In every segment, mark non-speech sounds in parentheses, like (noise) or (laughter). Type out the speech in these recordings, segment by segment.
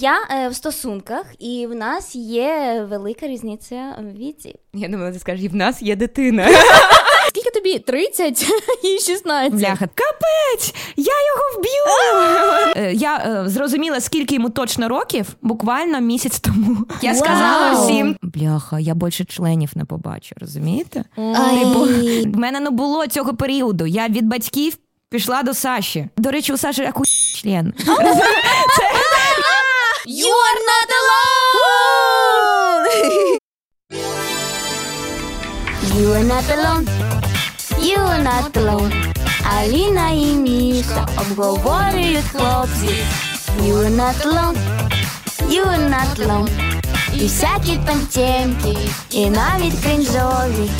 Я е, в стосунках, і в нас є велика різниця в віці. Я думала, ти скажеш, і в нас є дитина. (laughs) Скільки тобі? 30 і 16? Бляха, капець! Я його вб'ю! (laughs) Е, Я е, зрозуміла, скільки йому точно років, буквально місяць тому. Я Вау! сказала всім: бляха, я більше членів не побачу, розумієте? Ай. Типу, в мене не було цього періоду. Я від батьків пішла до Саші. До речі, у Саші як у (laughs) член. You are not alone! You are not alone. You are not alone. Аліна і Міша обговорюють хлопці. You are not alone. You are not alone. І всякі там темки, і навіть кринжові.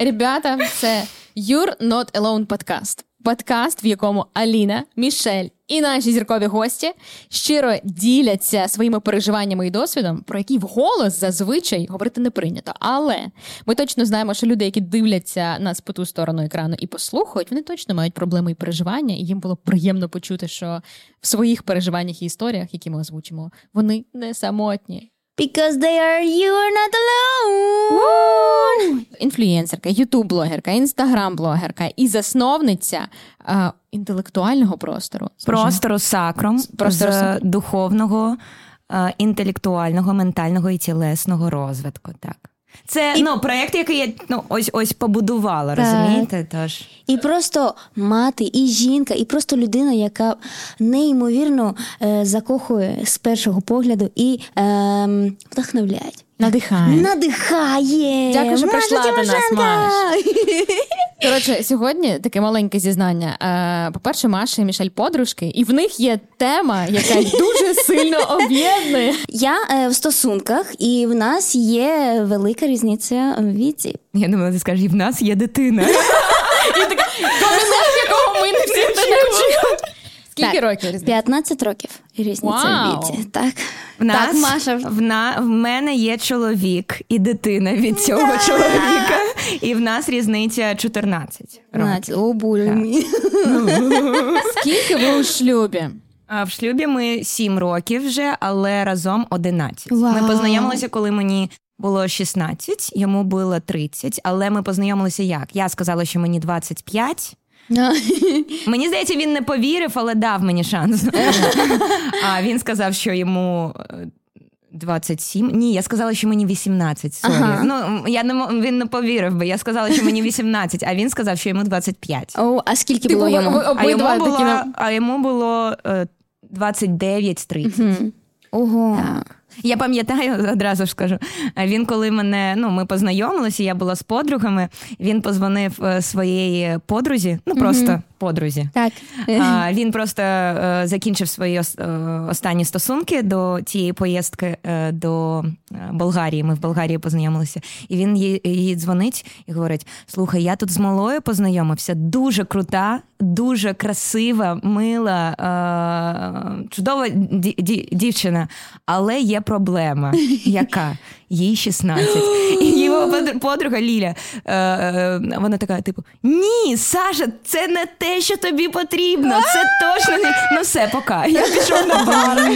Ребята, це You're Not Alone подкаст. Подкаст, в якому Аліна, Мішель і наші зіркові гості щиро діляться своїми переживаннями і досвідом, про які вголос зазвичай говорити не прийнято. Але ми точно знаємо, що люди, які дивляться нас по ту сторону екрану і послухають, вони точно мають проблеми і переживання, і їм було приємно почути, що в своїх переживаннях і історіях, які ми озвучимо, вони не самотні. Because they are you are not alone. інфлюєнсерка, ютуб-блогерка, інстаграм-блогерка і засновниця а, інтелектуального простору. Скажімо. Простору сакром Простору з сакром. духовного, а, інтелектуального, ментального і тілесного розвитку. Так. Це ну, проєкт, який я ну, ось ось побудувала, Так. розумієте? Тож. І просто мати, і жінка, і просто людина, яка неймовірно е, закохує з першого погляду і е, вдохновляє. Надихає. Надихає. Дякую, що прийшла до нас! Маш. (laughs) Коротше, сьогодні таке маленьке зізнання. Е, По-перше, Маша і Мішель подружки, і в них є тема, яка (laughs) дуже сильно об'єднує. Я е, в стосунках, і в нас є велика різниця в віці. Я думала, ти скажеш, і в нас є дитина. (laughs) Коментар, якого ми не всі не очікували. Скільки Так. років різниця? 15 років різниця Вау. в віці. Так. В нас, Так, Маша. В, на, в мене є чоловік і дитина від цього чоловіка, і в нас різниця 14 років. О, боже мій. (laughs) Скільки ви у шлюбі? А в шлюбі ми 7 років вже, але разом 11. Вау. Ми познайомилися, коли мені було 16, йому було 30, але ми познайомилися як? Я сказала, що мені 25. Мені здається, він не повірив, але дав мені шанс. А він сказав, що йому. е, 27? Ні, я сказала, що мені 18. Sorry. Ага. Ну я не він не повірив би. Я сказала, що мені 18, а він сказав, що йому 25. О, а скільки Типу, було йому? А йому було, на- а йому було е, 29-30. Мгм. Ого. Я пам'ятаю, (laughs) одразу ж скажу. Він, коли мене ну ми познайомилися, я була з подругами. Він позвонив е, своєї подрузі, ну просто подрузі. Так. А, він просто е, закінчив свої ос- е, останні стосунки до тієї поїздки е, до е, Болгарії. Ми в Болгарії познайомилися. І він їй, їй дзвонить і говорить: Слухай, я тут з малою познайомився, дуже крута, дуже красива, мила, е, чудова ді- ді- дівчина, але є проблема. Яка? Їй 16. І (gasps) його подруга Ліля, е, е, вона така, типу: Ні, Саша, це не те, що тобі потрібно. Це (gasps) точно не. Ну все, пока. Я (laughs) пішов на бар.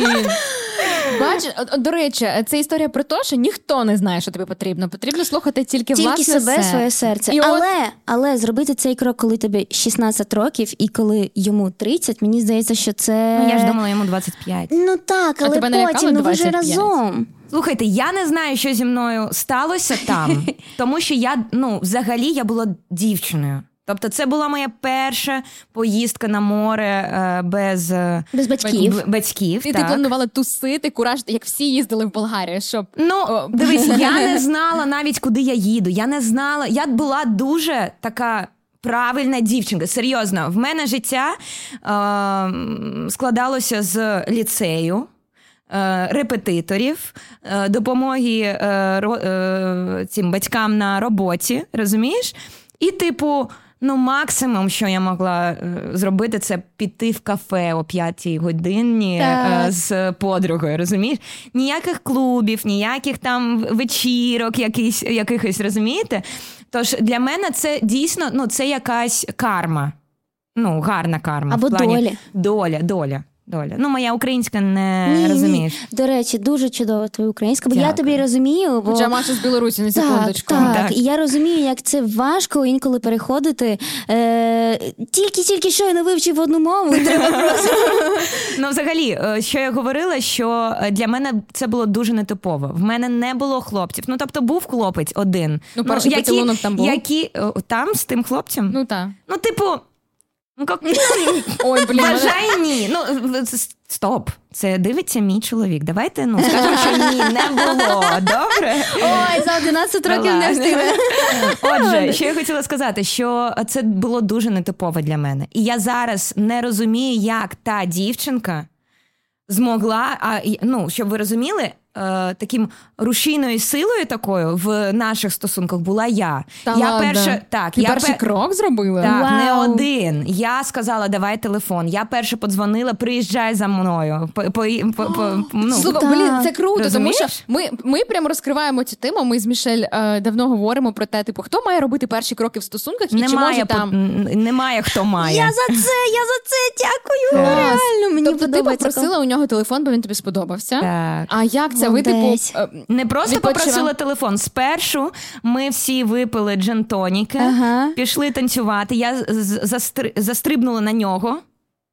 Бачиш, до речі, це історія про те, що ніхто не знає, що тобі потрібно. Потрібно слухати тільки, Тільки власне себе, себе. своє серце. І от- але, але зробити цей крок, коли тобі 16 років і коли йому 30, мені здається, що це. Ну, я ж думала, йому 25. Ну так, А але тебе потім ну ви вже разом. Слухайте, я не знаю, що зі мною сталося там, (laughs) тому що я ну взагалі я була дівчиною. Тобто, це була моя перша поїздка на море е, без е, Без батьків. б- батьків. І ти планувала тусити, кураж, як всі їздили в Болгарію, щоб Ну, О, дивись, я (laughs) не знала навіть, куди я їду. Я не знала. Я була дуже така. Правильна дівчинка, серйозно, в мене життя е, складалося з ліцею, репетиторів, е, допомоги е, е, цим батькам на роботі, розумієш? І, типу, ну, максимум, що я могла е, зробити, це піти в кафе о п'ятій годині Так. е, з подругою, розумієш? Ніяких клубів, ніяких там вечірок, якийсь, якихось, розумієте? Тож для мене це дійсно ну, це якась карма. ну, гарна карма. Або в плані... доля. Доля, доля, доля. Ну, моя українська не Ні, розумієш. Ні. До речі, дуже чудова твоя українська, бо я тобі розумію, бо Хоча Маша з Білорусі на так, секундочку. так, Так. і я розумію, як це важко інколи переходити. Е, тільки-тільки що я не вивчив одну мову. (laughs) Треба просто (laughs) Ну, взагалі, е, що я говорила, що е, для мене це було дуже нетипово. В мене не було хлопців. Ну, тобто, був хлопець один. Ну, перший поцілунок там був? Які, е, там з тим хлопцем? Ну так. Ну, типу, ну як (laughs) Ой, блін. вважай ні. Ну стоп. Це дивиться мій чоловік. Давайте ну скажемо, що ні, не було. Добре. ой, за 11 років не встигне. Отже, що я хотіла сказати, що це було дуже нетипово для мене. І я зараз не розумію, як та дівчинка змогла. А ну, щоб ви розуміли, е, таким рушійною силою такою в наших стосунках була я. Та я ладно. перша, так, Ти я перший пе- крок зробила? Так, не один. Я сказала, давай телефон. Я перше подзвонила, приїжджай за мною. По, по, по, по, ну, Слухай, так. блін, це круто, Розумієш? тому що ми, ми прямо розкриваємо цю тему. Ми з Мішель е, давно говоримо про те, типу, хто має робити перші кроки в стосунках і чи може по- там. немає хто має. Я за це, я за це дякую. Реально, мені тобто ти подобається. попросила у нього телефон, бо він тобі сподобався. Так. А як це? Ви типу Молодець. е, Не просто Відпочивав. попросила телефон. Спершу ми всі випили джентоніки, Ага. пішли танцювати. Я застри- застрибнула на нього.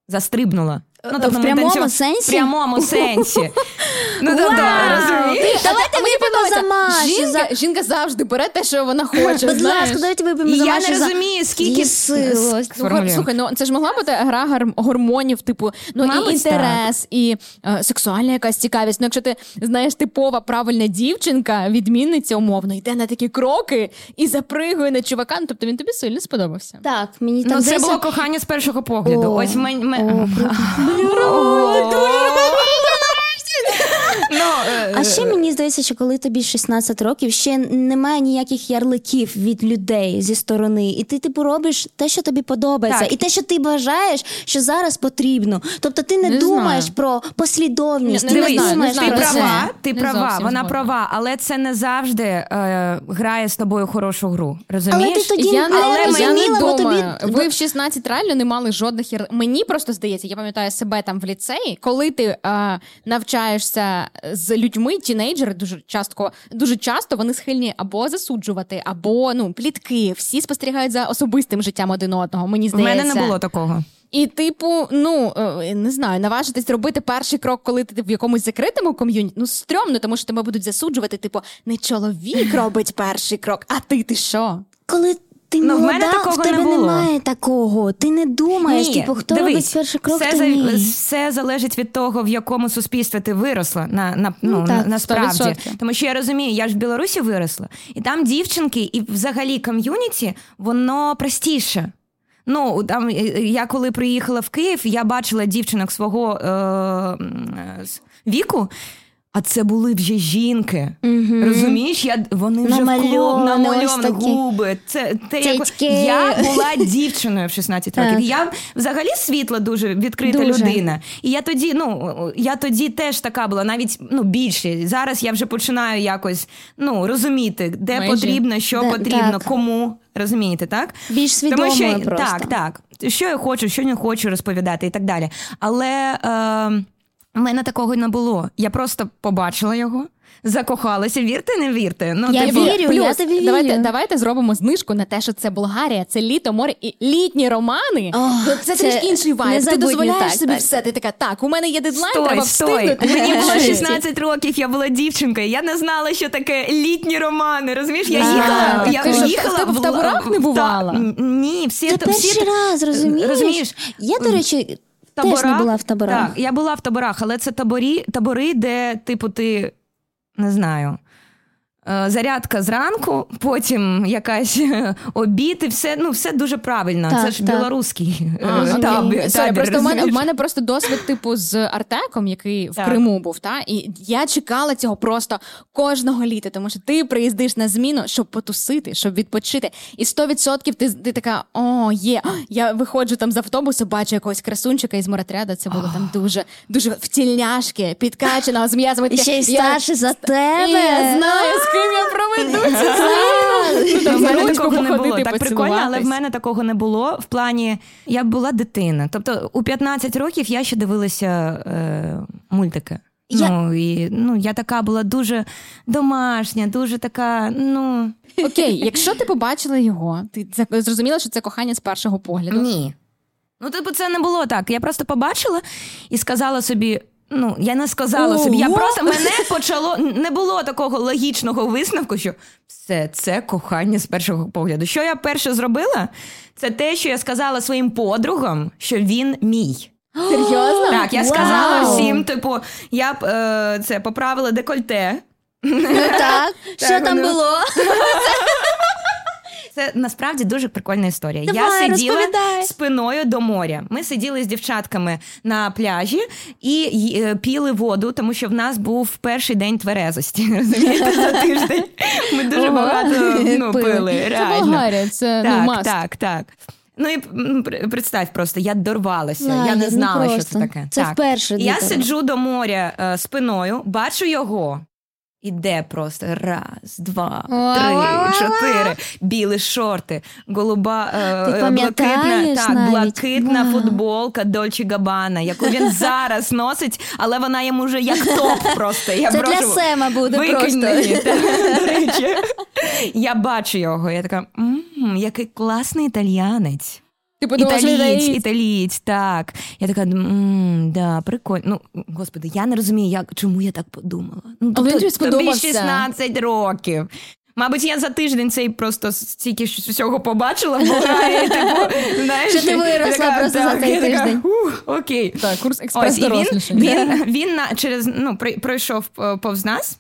Застрибнула. Ну, В ми прямому танцювали- сенсі? В прямому сенсі. Ну, тобто, розумієш? Давайте мені за подобається. Жінка, за- жінка завжди бере те, що вона хоче. Будь ласка, давайте вип'ємо І за я не за- розумію, скільки Її слухай, ну це ж могла бути гра гар- гормонів, типу, ну Мабуть, і інтерес, і е, сексуальна якась цікавість. Ну, якщо ти знаєш, типова правильна дівчинка, відмінниця умовно, йде на такі кроки і запригує на чувака. Ну, тобто він тобі сильно сподобався. Так, мені там Ну, це здається- було кохання з першого погляду. О. Ось мен... мен- О, Ну, е, А ще мені здається, що коли тобі 16 років, ще немає ніяких ярликів від людей зі сторони, і ти типу робиш те, що тобі подобається, Так. і те, що ти бажаєш, що зараз потрібно. Тобто ти не, Не думаєш знаю. про послідовність, Не- ти не не, думаєш ти про права, це. ти права, вона права, але це не завжди е, грає з тобою хорошу гру. Але ти тоді я не не, я розуміла, не бо тобі Ви в 16 реально не мали жодних яр... Мені просто здається, я пам'ятаю себе там в ліцеї, коли ти е, навчаєшся з людьми, тінейджери дуже часто, дуже часто вони схильні або засуджувати, або ну плітки. Всі спостерігають за особистим життям один одного. Мені здається, мене не було такого. І, типу, ну е, не знаю, наважитись робити перший крок, коли ти в якомусь закритому ком'юніті, ну стрьомно, тому що тебе будуть засуджувати. Типу, не чоловік робить перший крок, а ти ти що? Коли ти Ну, в мене такого в не було. немає такого. Ти не думаєш, Ні, типу, хто дивись, робить перший крок, все, то за- ні. все залежить від того, в якому суспільстві ти виросла. На, на, ну, Ну, так, насправді. 100%. Тому що я розумію, я ж в Білорусі виросла, і там дівчинки, і взагалі ком'юніті, воно простіше. Ну, там е, я коли приїхала в Київ, я бачила дівчинок свого е, е, віку. А це були вже жінки. Мгм. Розумієш, я, вони вже Намальовані губи. Це, те, як... Я була дівчиною в 16 років. Я взагалі світла дуже відкрита Дуже. людина. І я тоді, ну я тоді теж така була, навіть ну більше. Зараз я вже починаю якось ну розуміти, де Межі. потрібно, що Де- потрібно, так. кому. Розумієте, так? Більш свідомою що, просто. Так, так. Що я хочу, що не хочу розповідати і так далі. Але е, в мене такого не було. Я просто побачила його, закохалася. Вірте, не вірте. Ну, Я типу, вірю, я тобі вірю. Давайте, давайте зробимо знижку на те, що це Болгарія, це літо, море і літні романи. О, Ну, це, це трішки інший вайб. Ти дозволяєш так, собі так. все. Ти така, так, у мене є дедлайн, Стой, треба стой. встигнути. Мені було 16 років, я була дівчинкою. Я не знала, що таке літні романи. Розумієш, я їхала. я ти що, їхала в в таборах не бувала? Ні, всі перший раз, розумієш? Розумієш? Я, до речі, теж не була в таборах. Так, я була в таборах, але це таборі, табори, де, типу, ти не знаю. Е, Зарядка зранку, потім якась е, обід, і все, ну, все дуже правильно. Так, це ж так. білоруський е, А, табір. Табір, просто в мене, в мене просто досвід, типу, з Артеком, який в Криму був, та і я чекала цього просто кожного літа, тому що ти приїздиш на зміну, щоб потусити, щоб відпочити. І 100% ти, ти така: о, є. (gasps) Я виходжу там з автобусу, бачу якогось красунчика із моратряда. Це було там дуже, дуже втільняшки, підкаченого з м'язами. Ще й я- старше за тебе. Я знаю, ким я проведу це (laughs) Ну, в мене такого не було. Так прикольно, але в мене такого не було. В плані я була дитина. Тобто у 15 років я ще дивилася е, мультики. Я- Ну, і, ну, я така була дуже домашня, дуже така, ну. Окей, (laughs) якщо ти побачила його, ти це- зрозуміла, що це кохання з першого погляду. Ні. Ну, типу, це не було так. Я просто побачила і сказала собі. Ну, я не сказала собі, я просто мене почало. Не було такого логічного висновку, що все це кохання з першого погляду. Що я перше зробила? Це те, що я сказала своїм подругам, що він мій. Серйозно? Так, я Вау! сказала всім, типу, я б е, це поправила декольте. Ну так, (laughs) що там було? (laughs) Це насправді дуже прикольна історія. я сиділа розповідай. спиною до моря. Ми сиділи з дівчатками на пляжі і е, піли воду, тому що в нас був перший день тверезості. (laughs) Розумієте, за тиждень. Ми дуже Ого. багато (laughs) ну, Пили. Це Реально. Болгарія, це ну, Так, маст. так, так. Ну і представь просто, я дорвалася. Ладно, я не ну знала, що це таке. Це так. вперше Я сиджу до моря е, спиною, бачу його. Іде просто раз, два, три, чотири, білі шорти, голуба, е, блакитна, так, навіть? блакитна футболка Дольче Габана, яку він (laughs) зараз носить, але вона йому вже як топ просто. Я Це прошу, для Сема буде викинь просто. та, (laughs) до речі. Я бачу його, я така, «М, який класний італіянець. Ти подумала, Італієць, італієць. італієць, так. Я така, «М, да, прикольно. Ну, господи, я не розумію, як, чому я так подумала. Ну, він тобі сподобався. 16 років. Мабуть, я за тиждень цей просто стільки всього побачила Болгарії. (laughs) Типу, знаєш, Що ти виросла така, просто за цей така, тиждень. «Ух, Окей. Так, курс експрес і він, він, він на, через, ну, пройшов е, повз нас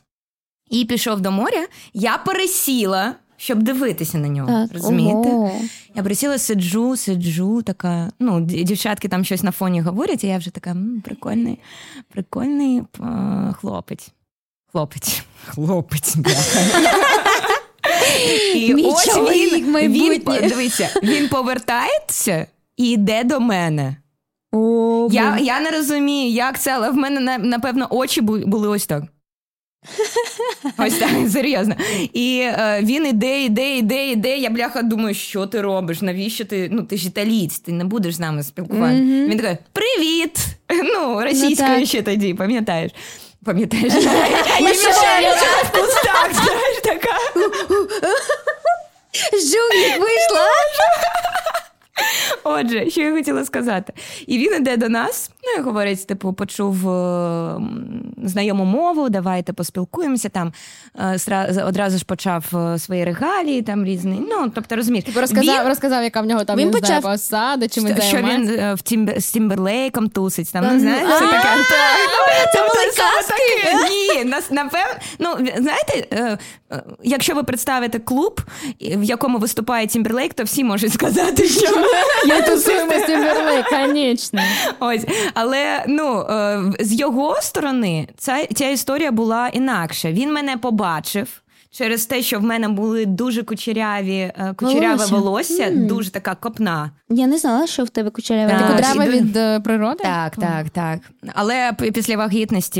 і пішов до моря. Я пересіла, щоб дивитися на нього. Так, розумієте? ого. Я присіла, сиджу, сиджу, така. Ну, дівчатки там щось на фоні говорять, і я вже така м, прикольний, прикольний хлопець. Хлопець. Хлопець. І Мій ось чоловік він, він, майбутнє. дивіться, він повертається і йде до мене. О, Я, я не розумію, як це, але в мене на- напевно очі бу- були ось так. Ось так, серйозно. І е, він іде, іде, іде, іде. Я бляха думаю, що ти робиш? Навіщо ти? Ну, ти ж італієць, ти не будеш з нами спілкуватися. Мгм. Він такий, привіт! Ну, російською так. ще тоді, пам'ятаєш? Пам'ятаєш? (laughs) Я що, в кустах, знаєш, така. Жулік вийшла. Отже, що я хотіла сказати. І він іде до нас, ну і говорить: типу, почув е, знайому мову, давайте поспілкуємося. Там е, одразу ж почав е, свої регалії, там різні. Ну, тобто, розумієш, Типу розказав, він- розказав, яка в нього там Він не почав- посада, чим він що він в Тімб... з Тімберлейком тусить. Там, ну, Та знаєш, ну, таке. це Тобто були казки? Ні, нас напевно. Ну, знаєте, якщо ви представите клуб, в якому виступає Тімберлейк, то всі можуть сказати, що Я (laughs) тусуємо з Тімберлейк, конечно. Ось, але ну е, з його сторони ця, ця історія була інакша. Він мене побачив. Через те, що в мене були дуже кучеряві, е, кучеряве Волосся. волосся, Мгм. дуже така копна. Я не знала, що в тебе кучеряве. Так. Ти кудрява від е, природи? Так, так, так. Але після вагітності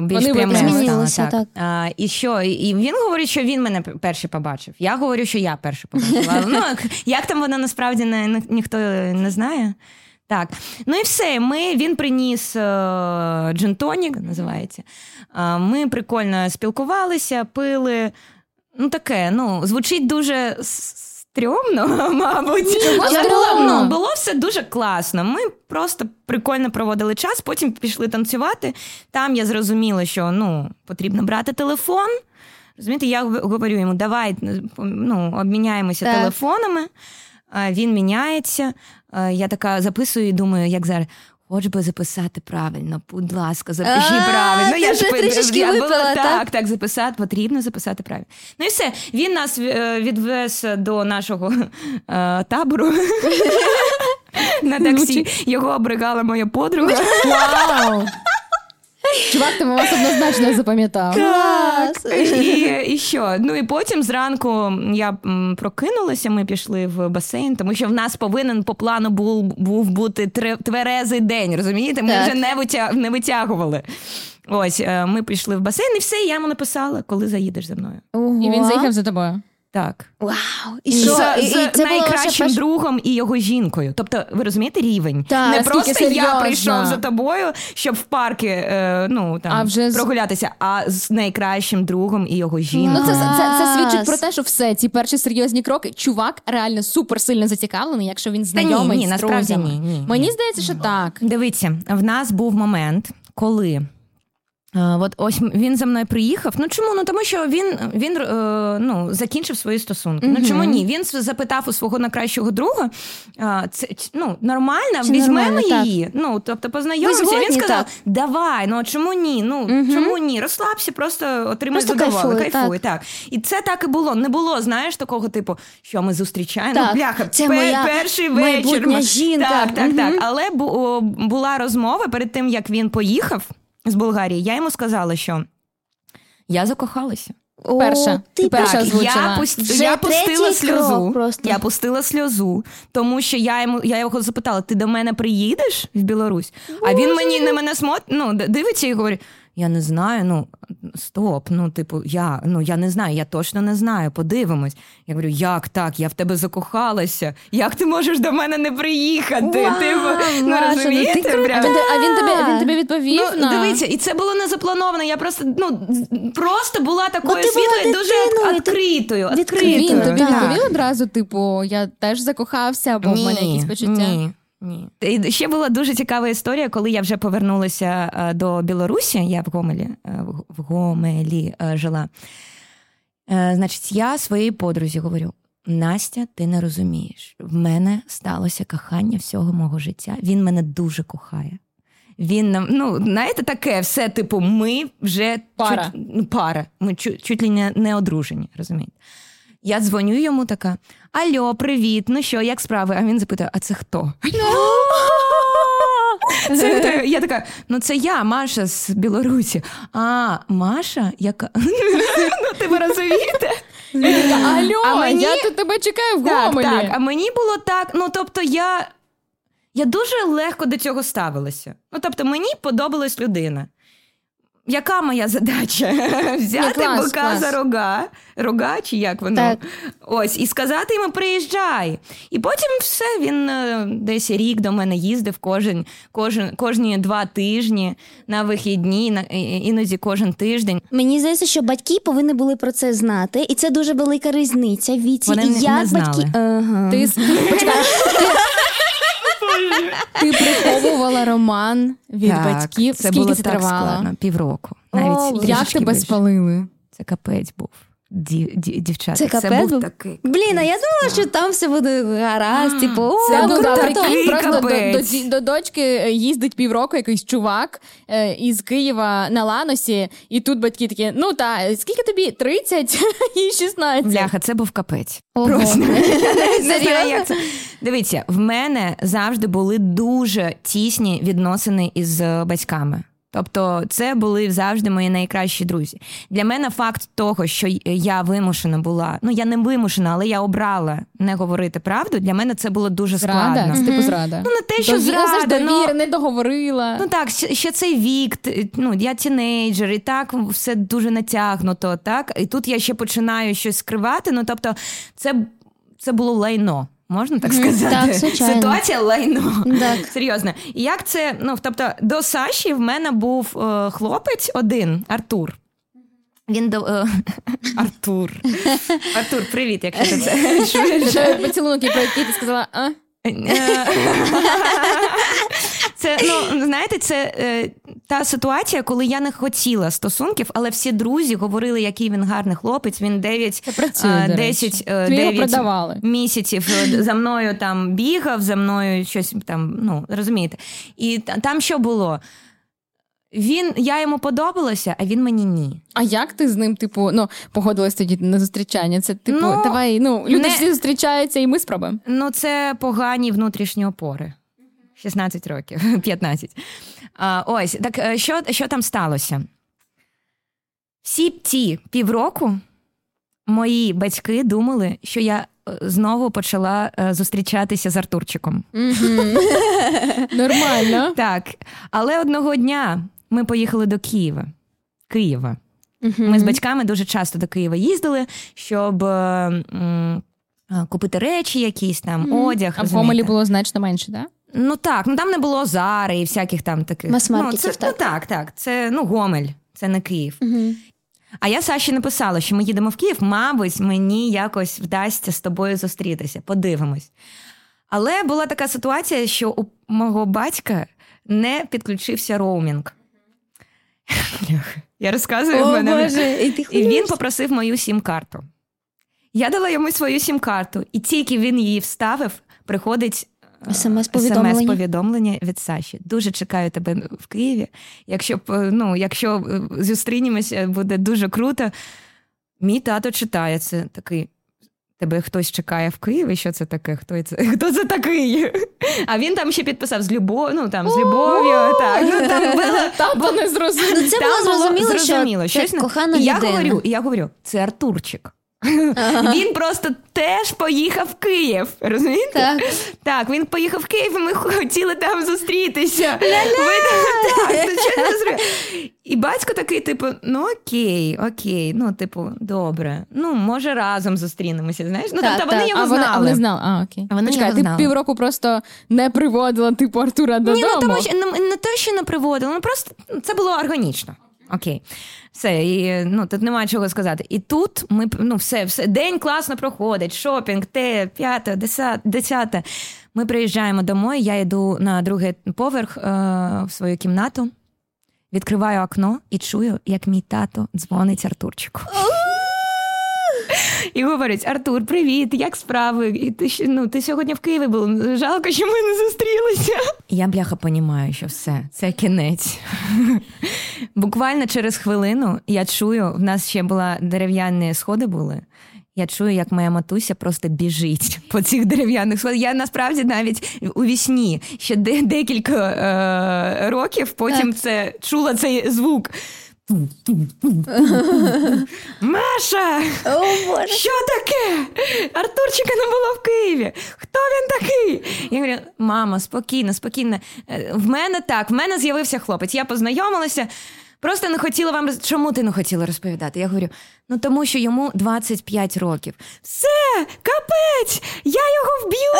більш Вони пряме стало. Змінилося, так. А, і що? І він говорить, що він мене перший побачив. Я говорю, що я перший побачила. Ну, (laughs) як там воно насправді не, ніхто не знає. Так, ну і все. Ми, він приніс е, джинтонік, називається. Е, ми прикольно спілкувалися, пили. Ну, таке, ну, звучить дуже стрьомно, (laughs) мабуть. Чого Але було, стрьомно? ну, було все дуже класно. Ми просто прикольно проводили час, потім пішли танцювати. Там я зрозуміла, що ну, потрібно брати телефон. Розумієте, я говорю йому, давай ну, обміняємося Так. телефонами. Він міняється. А Я така записую і думаю, як зараз. Хоч би записати правильно, будь ласка, запиши правильно. Ну, я ж трішечки випила, так? так, так, записати, потрібно записати правильно. Ну і все. Він нас е, відвез до нашого е, табору (laughs) на таксі. Його обригала моя подруга. Вау! Чувак, ти вас однозначно запам'ятав. Клас. І, і що? Ну і потім зранку я прокинулася, ми пішли в басейн, тому що в нас повинен по плану був, був бути тверезий день, розумієте? Ми Так. вже не, витя... не витягували. Ось е, ми пішли в басейн, і все, я йому написала, коли заїдеш за мною. І він заїхав за тобою. Так. Вау. І що? з, І- і це найкращим перша- другом і його жінкою. Тобто, ви розумієте рівень? Так, не просто я прийшов за тобою, щоб в парки е, ну, там, А вже прогулятися, а з найкращим другом і його жінкою. Ну, це, це, це свідчить про те, що все ці перші серйозні кроки. Чувак реально супер сильно зацікавлений, якщо він знайомий ні, з насправді друзями. ні, ні, Мені здається, що так. Дивіться, в нас був момент, коли. Е, От ось він за мною приїхав. Ну чому? Ну тому що він, він е, ну, закінчив свої стосунки. Ну чому ні? Він запитав у свого найкращого друга. Це ну, нормально, Чи візьмемо нормально, так. її. Ну, тобто познайомимося. Ви Він сказав: так? давай, ну а чому ні? Ну чому ні? Розслабся, просто отримай Просто задоволення. кайфуй, Кайфуй, так. І це так і було. Не було, знаєш, такого типу, що ми зустрічаємо. Так, Ну, бляха, це пе- моя перший вечір. майбутня жінка. Так, так, так. Але бу- була розмова перед тим, як він поїхав з Болгарії. Я йому сказала, що я закохалася. О, Перша. ти перша озвучила. я, пуст... Я пустила сльозу. просто. Я пустила сльозу, тому що я йому я його запитала: ти до мене приїдеш в Білорусь? А він мені на мене смот... ну, дивиться і говорить: я не знаю, ну стоп, ну, типу, я ну я не знаю, я точно не знаю. Подивимось. Я говорю, як так? Я в тебе закохалася. Як ти можеш до мене не приїхати? Вау, типу, ну Маша, ну ти розумієте? А Прям? а він тобі він тобі відповів Ну, на дивіться, і це було не заплановано. Я просто ну просто була такою ти світлою, дуже дитиною, ти відкритою. відкритою. він тобі відповів одразу, типу, я теж закохався, або в мене якісь почуття. Ні. Ні. І ще була дуже цікава історія, коли я вже повернулася е, до Білорусі. Я в Гомелі, е, в- Гомелі е, жила. Значить, я своїй подрузі говорю: Настя, ти не розумієш. В мене сталося кохання всього мого життя. Він мене дуже кохає. Він нам, ну, знаєте, таке все, типу, ми вже Пара. Чуть, пара. Ми чуть, чуть ли не, не одружені, розумієте? Я дзвоню йому така: Алло, привіт, ну що, як справи? А він запитує: А це хто? Це, я така, ну це я, Маша з Білорусі. А, Маша, яка. (laughs) Ну, ти ви розумієте? Алло, А мені- я тут тебе чекаю в Так, так. А мені було так. Ну тобто, я, я дуже легко до цього ставилася. Ну тобто, мені подобалась людина. Яка моя задача? (laughs) Взяти клас, бика клас. за рога, рога, чи як воно? Так. Ось, і сказати йому приїжджай. І потім все, він е, десь рік до мене їздив кожен, кожен, кожні два тижні на вихідні, на, іноді кожен тиждень. Мені здається, що батьки повинні були про це знати, і це дуже велика різниця в віці. Вони і не- як не знали. батьки. Ага. Ти, ти, (laughs) ти приховувала роман від Так, батьків. Це Скільки було це так тривало? складно, півроку. О, Навіть Як тебе більше. спалили? Це капець був. Дів, дів, дівчата. Це капець був такий. Блін, а я думала, що там все буде гаразд. Типу, о, Це був такий просто до, до, до дочки е, їздить півроку якийсь чувак е, із Києва на Ланосі, і тут батьки такі: ну та скільки тобі? 30 (laughs) і 16. Бляха, це був капець. Ого. Просто (laughs) Серйозно? Дивіться, в мене завжди були дуже тісні відносини із е, батьками. Тобто, це були завжди мої найкращі друзі. Для мене факт того, що я вимушена була, ну я не вимушена, але я обрала не говорити правду. Для мене це було дуже Зрада? складно. Це типу зрада. Ну, не те, що Дові- зрада, знаєш, ну- довіри, не договорила. Ну так, ще, ще цей вік, ну я тінейджер, і так все дуже натягнуто, так. І тут я ще починаю щось скривати. Ну тобто, це, це було лайно. Можна так сказати? так, (laughs) звичайно. Ситуація лайно. Так. (laughs) Серйозно. І як це? Ну, тобто, до Саші в мене був е, хлопець один, Артур. Він до е, (laughs) Артур. Артур, привіт, якщо це. Це поцілунок, про який ти сказала, а? Е, Це ну знаєте, це е, та ситуація, коли я не хотіла стосунків, але всі друзі говорили, який він гарний хлопець. Він 9, працює, е, 10, речі. е, Тобі його 9 місяців е, за мною там бігав, за мною щось там. Ну розумієте, і там що було? Він я йому подобалася, а він мені ні. А як ти з ним, типу, ну, погодилась тоді на зустрічання? Це типу, Ну, давай, ну, люди не- всі зустрічаються, і ми спробуємо. Ну, це погані внутрішні опори. 16 років, (laughs) 15. А, ось, так е, що, що там сталося? Всі ті півроку мої батьки думали, що я е, знову почала е, зустрічатися з Артурчиком. (laughs) Нормально. Так, але одного дня ми поїхали до Києва. Києва. Ми з батьками дуже часто до Києва їздили, щоб купити речі, якісь там, одяг. А в? Гомелі було значно менше, так? Ну так, ну там не було Зари і всяких там таких. Мас-маркетів, ну, це, так. Ну так, так. Це ну Гомель, це не Київ. А я Саші написала, що ми їдемо в Київ, мабуть, мені якось вдасться з тобою зустрітися. Подивимось. Але була така ситуація, що у мого батька не підключився роумінг. Я розказую в мене. і ти І він попросив мою сім-карту. Я дала йому свою сім-карту, і тільки він її вставив, приходить СМС-повідомлення. СМС-повідомлення від Саші. Дуже чекаю тебе в Києві. Якщо е, ну, якщо е, зустрінемося, буде дуже круто. Мій тато читає це такий. Тебе хтось чекає в Києві? Що це таке? Хто це? (laughs) Хто це такий? (laughs) А він там ще підписав з любов, ну там з любов'ю. Так, ну там (laughs) було Тато не зрозумів. Ну, це було зрозуміло, зрозуміло, що щось це кохана і я людина. говорю, і я говорю, це Артурчик. Він просто теж поїхав в Київ. Розумієте? Так. Так, він поїхав в Київ, і ми хотіли там зустрітися. Ви- Так, ну, розумію. І батько такий, типу, ну окей, окей, ну, типу, добре. Ну, може, разом зустрінемося. Знаєш? Ну, Так, тобто вони так. його а знали. а вони знали. А, окей. Вони Почекай, його ти знали. півроку просто не приводила типу Артура додому. Ні, ну тому що не, не те, що не приводили, ну просто це було органічно. Окей, все, і ну тут немає чого сказати. І тут ми ну все, все день класно проходить, шопінг, те, п'яте, десяте. Ми приїжджаємо домой. Я йду на другий поверх е, в свою кімнату, відкриваю окно і чую, як мій тато дзвонить Артурчику. І говорить: Артур, привіт, як справи? І ти, ну, ти сьогодні в Києві був. Жалко, що ми не зустрілися. Я бляха понімаю, що все, це кінець. Буквально через хвилину я чую, в нас ще була дерев'яні сходи були. Я чую, як моя матуся просто біжить по цих дерев'яних сходах. Я насправді навіть у вісні ще де- декілька е- років потім це чула цей звук. Маша! О, Боже. Що таке? Артурчика не було в Києві. Хто він такий? Я говорю, мама, спокійно, спокійно. Е, В мене так, в мене з'явився хлопець. Я познайомилася. Просто не хотіла вам роз- чому ти не хотіла розповідати? Я говорю: ну тому що йому 25 років. Все, капець! Я його вб'ю!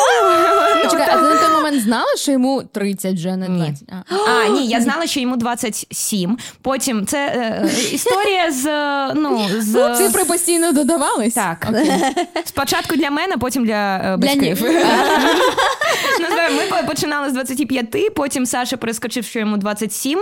Ну, Чекай, а ти на той (laughs) момент знала, що йому 30 вже не Ні. 20? А. А, (gasps) ні, я знала, що йому 27. Потім це е, е, історія з е, ну з (laughs) Цифри постійно додавались? Так. (laughs) Спочатку для мене, потім для е, Для батьків. ні- Ну, знаю, Ми починали з 25, потім Саша перескочив, що йому 27,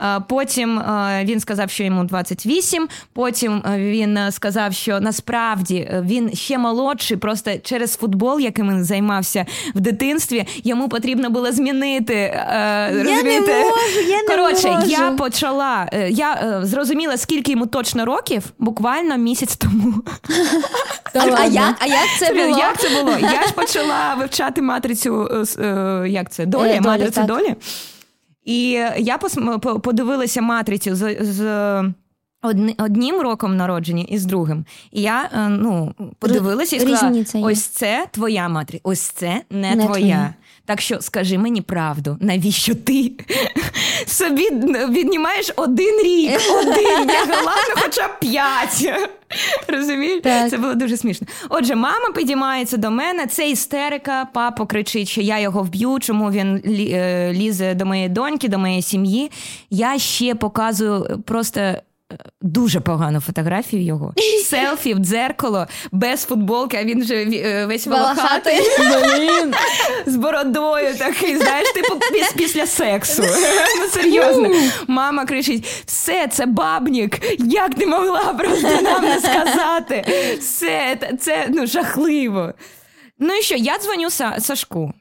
е, потім е, він сказав, що йому 28, потім е, він е, сказав, що насправді е, він ще молодший, просто через футбол, яким він займався в дитинстві, йому потрібно було змінити. е, не можу, я не Коротше, можу. я почала, е, я е, зрозуміла, скільки йому точно років, буквально місяць тому. А, як, а як це було? Як це було? Я ж почала вивчати матрицю, е, е, як це, долі, Е, матрицю долі. І я подивилася матрицю з, одним роком народження і з другим. І я е, ну, подивилася і сказала: ось це твоя матриця, ось це не, Не твоя. твоя. Так що скажи мені правду, навіщо ти собі віднімаєш один рік, один, я ладно, хоча б п'ять. Розумієш? Так. Це було дуже смішно. Отже, мама підіймається до мене, це істерика, папа кричить, що я його вб'ю, чому він е, лізе до моєї доньки, до моєї сім'ї. Я ще показую просто. Дуже погану фотографію його. (laughs) Селфі в дзеркало, без футболки, а він вже е, весь волохатий Блін. з бородою такий, знаєш, типу піс- після сексу. Ну серйозно. Мама кричить: все, це бабнік. Як ти могла просто нам не сказати? Все, це, це ну, жахливо. Ну і що, я дзвоню Сашку.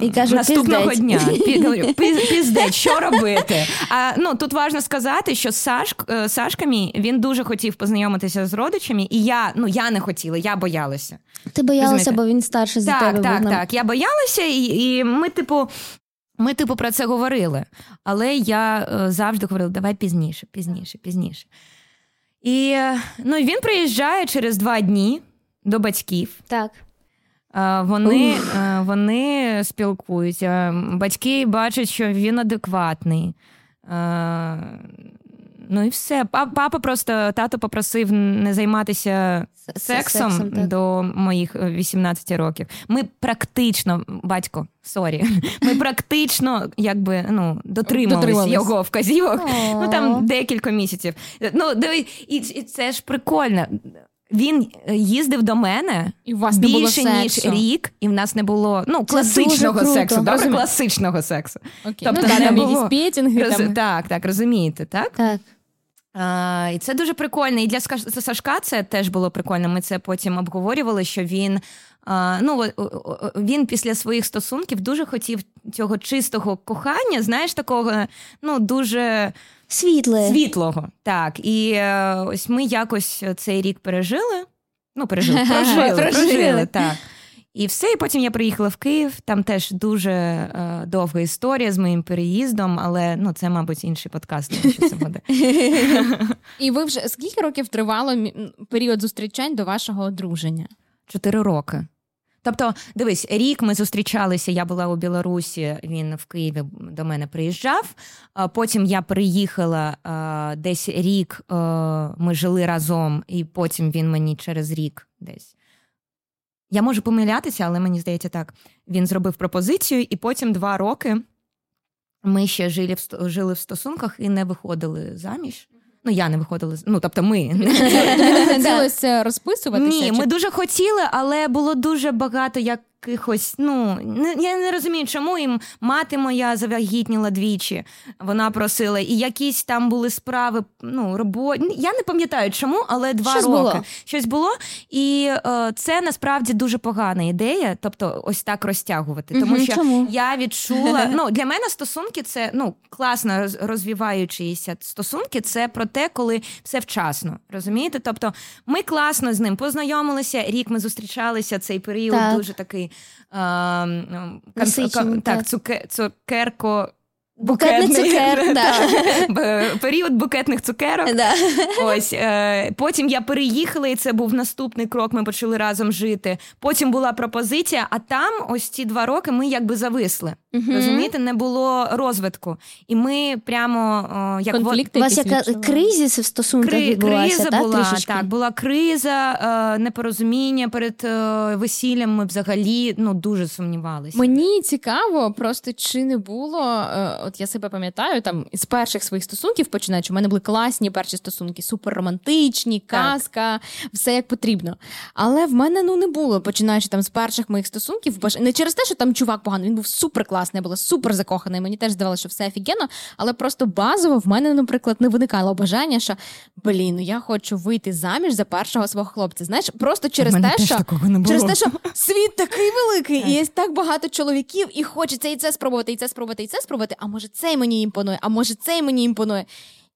І кажу, наступного «Пиздець». дня говорю, піздець, (laughs) що робити? А ну тут важливо сказати, що Саш, е, Сашка мій він дуже хотів познайомитися з родичами, і я ну я не хотіла, я боялася. Ти боялася, бо він старший за Так, тебе так, був. ну. так. Я боялася, і, і ми, типу. ми, типу, про це говорили, але я е, завжди говорила, давай пізніше, пізніше, пізніше. І ну, він приїжджає через два дні до батьків. Так. Е, Вони, е, вони спілкуються. Батьки бачать, що він адекватний. Е, Ну і все. Папа просто тато попросив не займатися сексом, сексом, до моїх е, 18 років. Ми практично, батько, sorry, (laughs) ми практично якби ну дотримувались Дотримались. його вказівок. Ну там декілька місяців. Ну диви, і, і це ж прикольно. Він е, їздив до мене І у вас не було більше ніж сексу. рік, і в нас не було ну класичного сексу. Добре, класичного сексу. Окей. Тобто ну, да, не там було. петінги, Роз- там. Так, так, розумієте, так? Так. А, і це дуже прикольно. І для Сашка це теж було прикольно. Ми це потім обговорювали, що він. а, Ну, він після своїх стосунків дуже хотів цього чистого кохання, знаєш, такого ну дуже Світле. світлого. Так, і е, ось ми якось цей рік пережили. Ну, пережили, (laughs) прожили, Прожили. прожили, так. І все, і потім я приїхала в Київ. Там теж дуже е, довга історія з моїм переїздом, але ну це, мабуть, інший подкаст, тому що це буде. (laughs) І ви вже скільки років тривало період зустрічань до вашого одруження? Чотири роки. Тобто, дивись, рік ми зустрічалися. Я була у Білорусі, він в Києві до мене приїжджав. Потім я приїхала десь рік. Ми жили разом, і потім він мені через рік десь. Я можу помилятися, але мені здається так. Він зробив пропозицію, і потім два роки ми ще жили в, жили в стосунках і не виходили заміж. Ну, я не виходила, з- ну тобто ми. (laughs) Не (laughs) хотілося розписуватися? Ні, ми дуже хотіли, але було дуже багато якихось. Ну я не розумію, чому їм мати моя завагітніла двічі. Вона просила, і якісь там були справи. Ну, роботи. Я не пам'ятаю чому, але два Щось роки було. щось було. І е, це насправді дуже погана ідея, тобто ось так розтягувати. Тому Мгм, що чому? я відчула. (laughs) Ну для мене стосунки це ну класно роз- стосунки. Це про те, коли все вчасно. Розумієте? Тобто, ми класно з ним познайомилися. Рік ми зустрічалися. Цей період Так. дуже такий е, м, кон- кон- так. так, цуке, цукерко. Букетний цукер, (laughs) да. (laughs) Період букетних цукерок. Да. Ось е, потім я переїхала, і це був наступний крок. Ми почали разом жити. Потім була пропозиція, а там ось ці два роки ми якби зависли. Мгм. Розумієте, не було розвитку. І ми прямо о, як Конфлікти У вас яка відчували? кризис в стосунках Кри- відбулася, криза так, була, трішечки? так, була криза, е, непорозуміння перед е, весіллям. Ми взагалі ну дуже сумнівалися. Мені цікаво, просто чи не було. е, От я себе пам'ятаю, там з перших своїх стосунків починаючи, у мене були класні перші стосунки, супер романтичні, казка, все як потрібно. Але в мене ну не було, починаючи там з перших моїх стосунків, не через те, що там чувак поганий, він був супер класний, я була супер закохана. і Мені теж здавалося, що все офігенно. Але просто базово в мене, наприклад, не виникало бажання, що блін, ну я хочу вийти заміж за першого свого хлопця. Знаєш, просто через те, що через те, що світ такий великий, і є так багато чоловіків, і хочеться і це спробувати, і це спробувати, і це спробувати. А може цей мені імпонує, а може цей мені імпонує.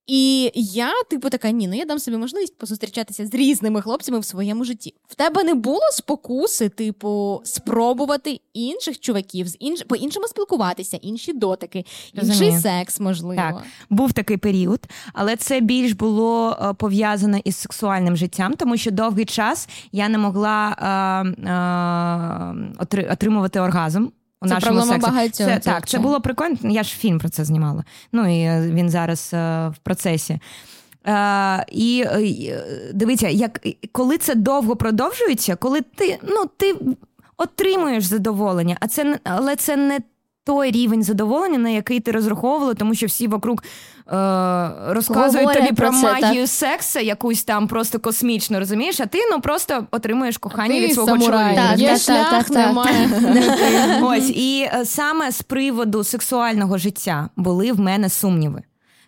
І я, типу, така, ні, ну я дам собі можливість позустрічатися з різними хлопцями в своєму житті. В тебе не було спокуси, типу, спробувати інших чуваків, з інш... по-іншому спілкуватися, інші дотики, інший Розумію. секс, можливо. Так, був такий період, але це більш було е, пов'язано із сексуальним життям, тому що довгий час я не могла е, е, отри- отримувати оргазм. У Це нашому сексі. багатьох Це, так, це було прикольно. Я ж фільм про це знімала. Ну і е, він зараз е, в процесі. Е, і дивіться, як коли це довго продовжується, коли ти ну ти отримуєш задоволення, а це але це не той рівень задоволення, на який ти розраховувала, тому що всі вокруг е, розказують Говорять тобі про, про це, магію сексу, якусь там просто космічну, розумієш? А ти ну просто отримуєш кохання Ти від свого самурай. чоловіка. Так, Є так, шлях, так, так, немає. (laughs) Ось і е, саме з приводу сексуального життя були в мене сумніви.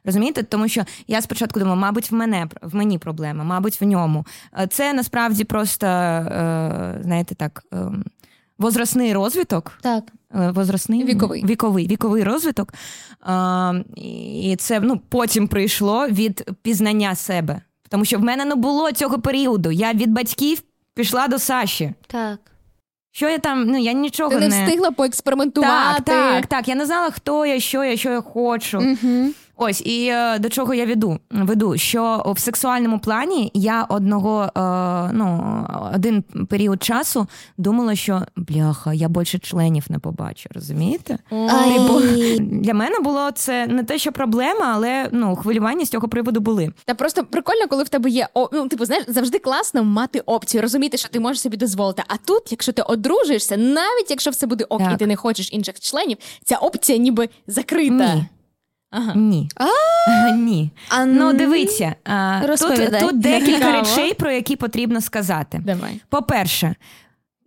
Розумієте, тому що я спочатку думала, мабуть, в мене в мені проблема, мабуть, в ньому. Е, Це насправді просто, е, знаєте, так, е, возрастний розвиток. Так. Е, Возрастний Віковий. віковий, віковий розвиток. А, і це ну, потім прийшло від пізнання себе. Тому що в мене не було цього періоду. Я від батьків пішла до Саші. Так. Що я там, ну я нічого Ти не встигла поекспериментувати. Так, так, так. Я не знала, хто я, що я, що я хочу. Угу. Ось і е, до чого я веду, веду, що в сексуальному плані я одного е, ну, один період часу думала, що бляха, я більше членів не побачу, розумієте? Типу, для мене було це не те, що проблема, але ну хвилювання з цього приводу були. Та просто прикольно, коли в тебе є о, ну, типу, знаєш, завжди класно мати опцію, розуміти, що ти можеш собі дозволити. А тут, якщо ти одружуєшся, навіть якщо все буде ок, Так. і ти не хочеш інших членів, ця опція ніби закрита. Ні. Ага. Ні. (laughs) Ні. А, Ну, м, дивіться, а, тут, тут декілька речей, про які потрібно сказати. Давай. По-перше,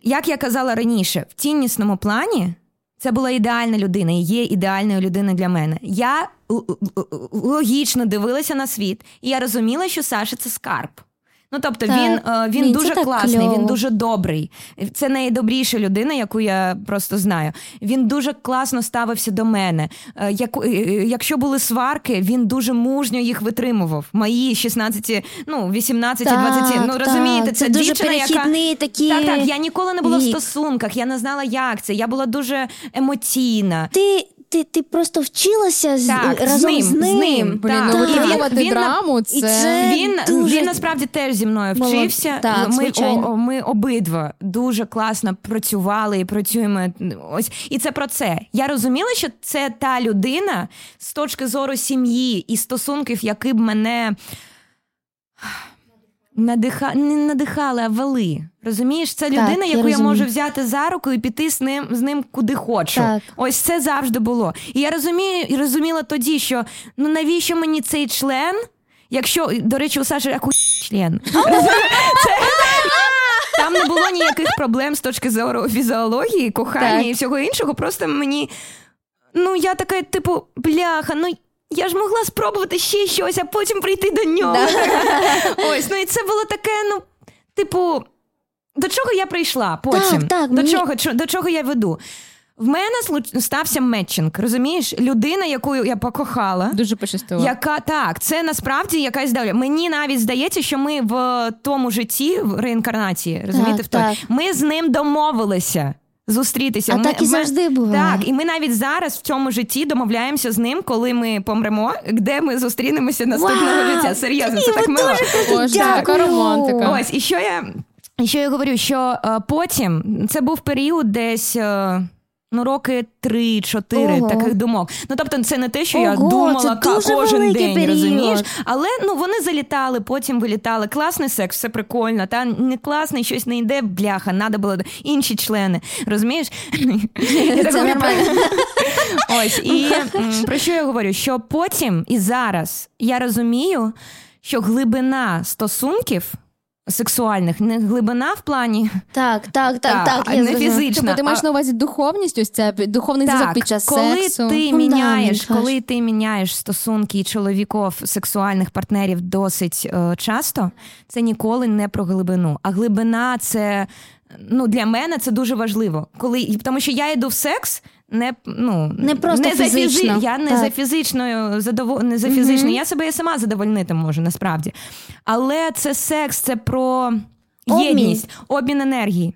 як я казала раніше, в ціннісному плані це була ідеальна людина і є ідеальною людиною для мене. Я логічно дивилася на світ, і я розуміла, що Саша це скарб. Ну тобто Так. він, е, він Ні, дуже класний, кльово. він дуже добрий. Це найдобріша людина, яку я просто знаю. Він дуже класно ставився до мене. Е, Яку, е, якщо були сварки, він дуже мужньо їх витримував. Мої 16, ну 18, 20, ну Так, розумієте, так, це, це дуже дівчина, яка такий так, так. Я ніколи не була в стосунках, я не знала, як це. Я була дуже емоційна. Ти, ти, ти просто вчилася з, Так, з ним, з з ним. Блін, Так. ну І він- драму, і це... це- Він, дуже він насправді теж зі мною Молод- вчився. Так, ми, о- ми обидва дуже класно працювали і працюємо. Ось і це про це. Я розуміла, що це та людина з точки зору сім'ї і стосунків, які б мене. Надиха... Не надихали, а вели. Розумієш, це людина, я яку я можу взяти за руку і піти з ним з ним куди хочу. Так. Ось це завжди було. І я розумію, і розуміла тоді, що ну навіщо мені цей член, якщо, до речі, у Саші як у член. Це- Там не було ніяких проблем з точки зору фізіології, кохання Так. і всього іншого. Просто мені. Ну, я така, типу, бляха, ну. Я ж могла спробувати ще щось, а потім прийти до нього. (laughs) Ось, ну і це було таке, ну, типу, до чого я прийшла потім? Так, так, до, мені- чого, чо- до чого я веду? В мене стався метчинг, розумієш? Людина, яку я покохала. Дуже пощастило. Яка так, це насправді якась доля. Мені навіть здається, що ми в тому житті, в реінкарнації, розумієте, Так, в той, так. ми з ним домовилися. Зустрітися. А Ми- так і ми- завжди буває. Так, і ми навіть зараз в цьому житті домовляємося з ним, коли ми помремо, де ми зустрінемося наступного Вау! життя. Серйозно, Ні, це так мило. Ось, така романтика. Ось, і що я, і що я говорю, що е, потім це був період десь. е, Ну, роки три-чотири таких думок. Ну тобто, це не те, що я думала це дуже кожен день, період. розумієш? Але ну вони залітали, потім вилітали. Класний секс, все прикольно. Та не класний, щось не йде, бляха, треба було інші члени. Розумієш? (laughs) Це. (laughs) Ось і про що я говорю? Що потім і зараз я розумію, що глибина стосунків сексуальних, не глибина в плані Так, так, так, так. а я не фізична. Тобто ти маєш на увазі духовність, ось це духовний зв'язок під час коли сексу. ти Фундамент, міняєш, коли ти міняєш стосунки чоловіків, сексуальних партнерів досить е, часто, це ніколи не про глибину. А глибина це ну для мене це дуже важливо. Коли тому, що я йду в секс. Не ну Не просто за фізи- Я не Так. за фізичною задово... не за фізичною. Я себе і сама задовольнити можу насправді. Але це секс, це про єдність, обмін енергії.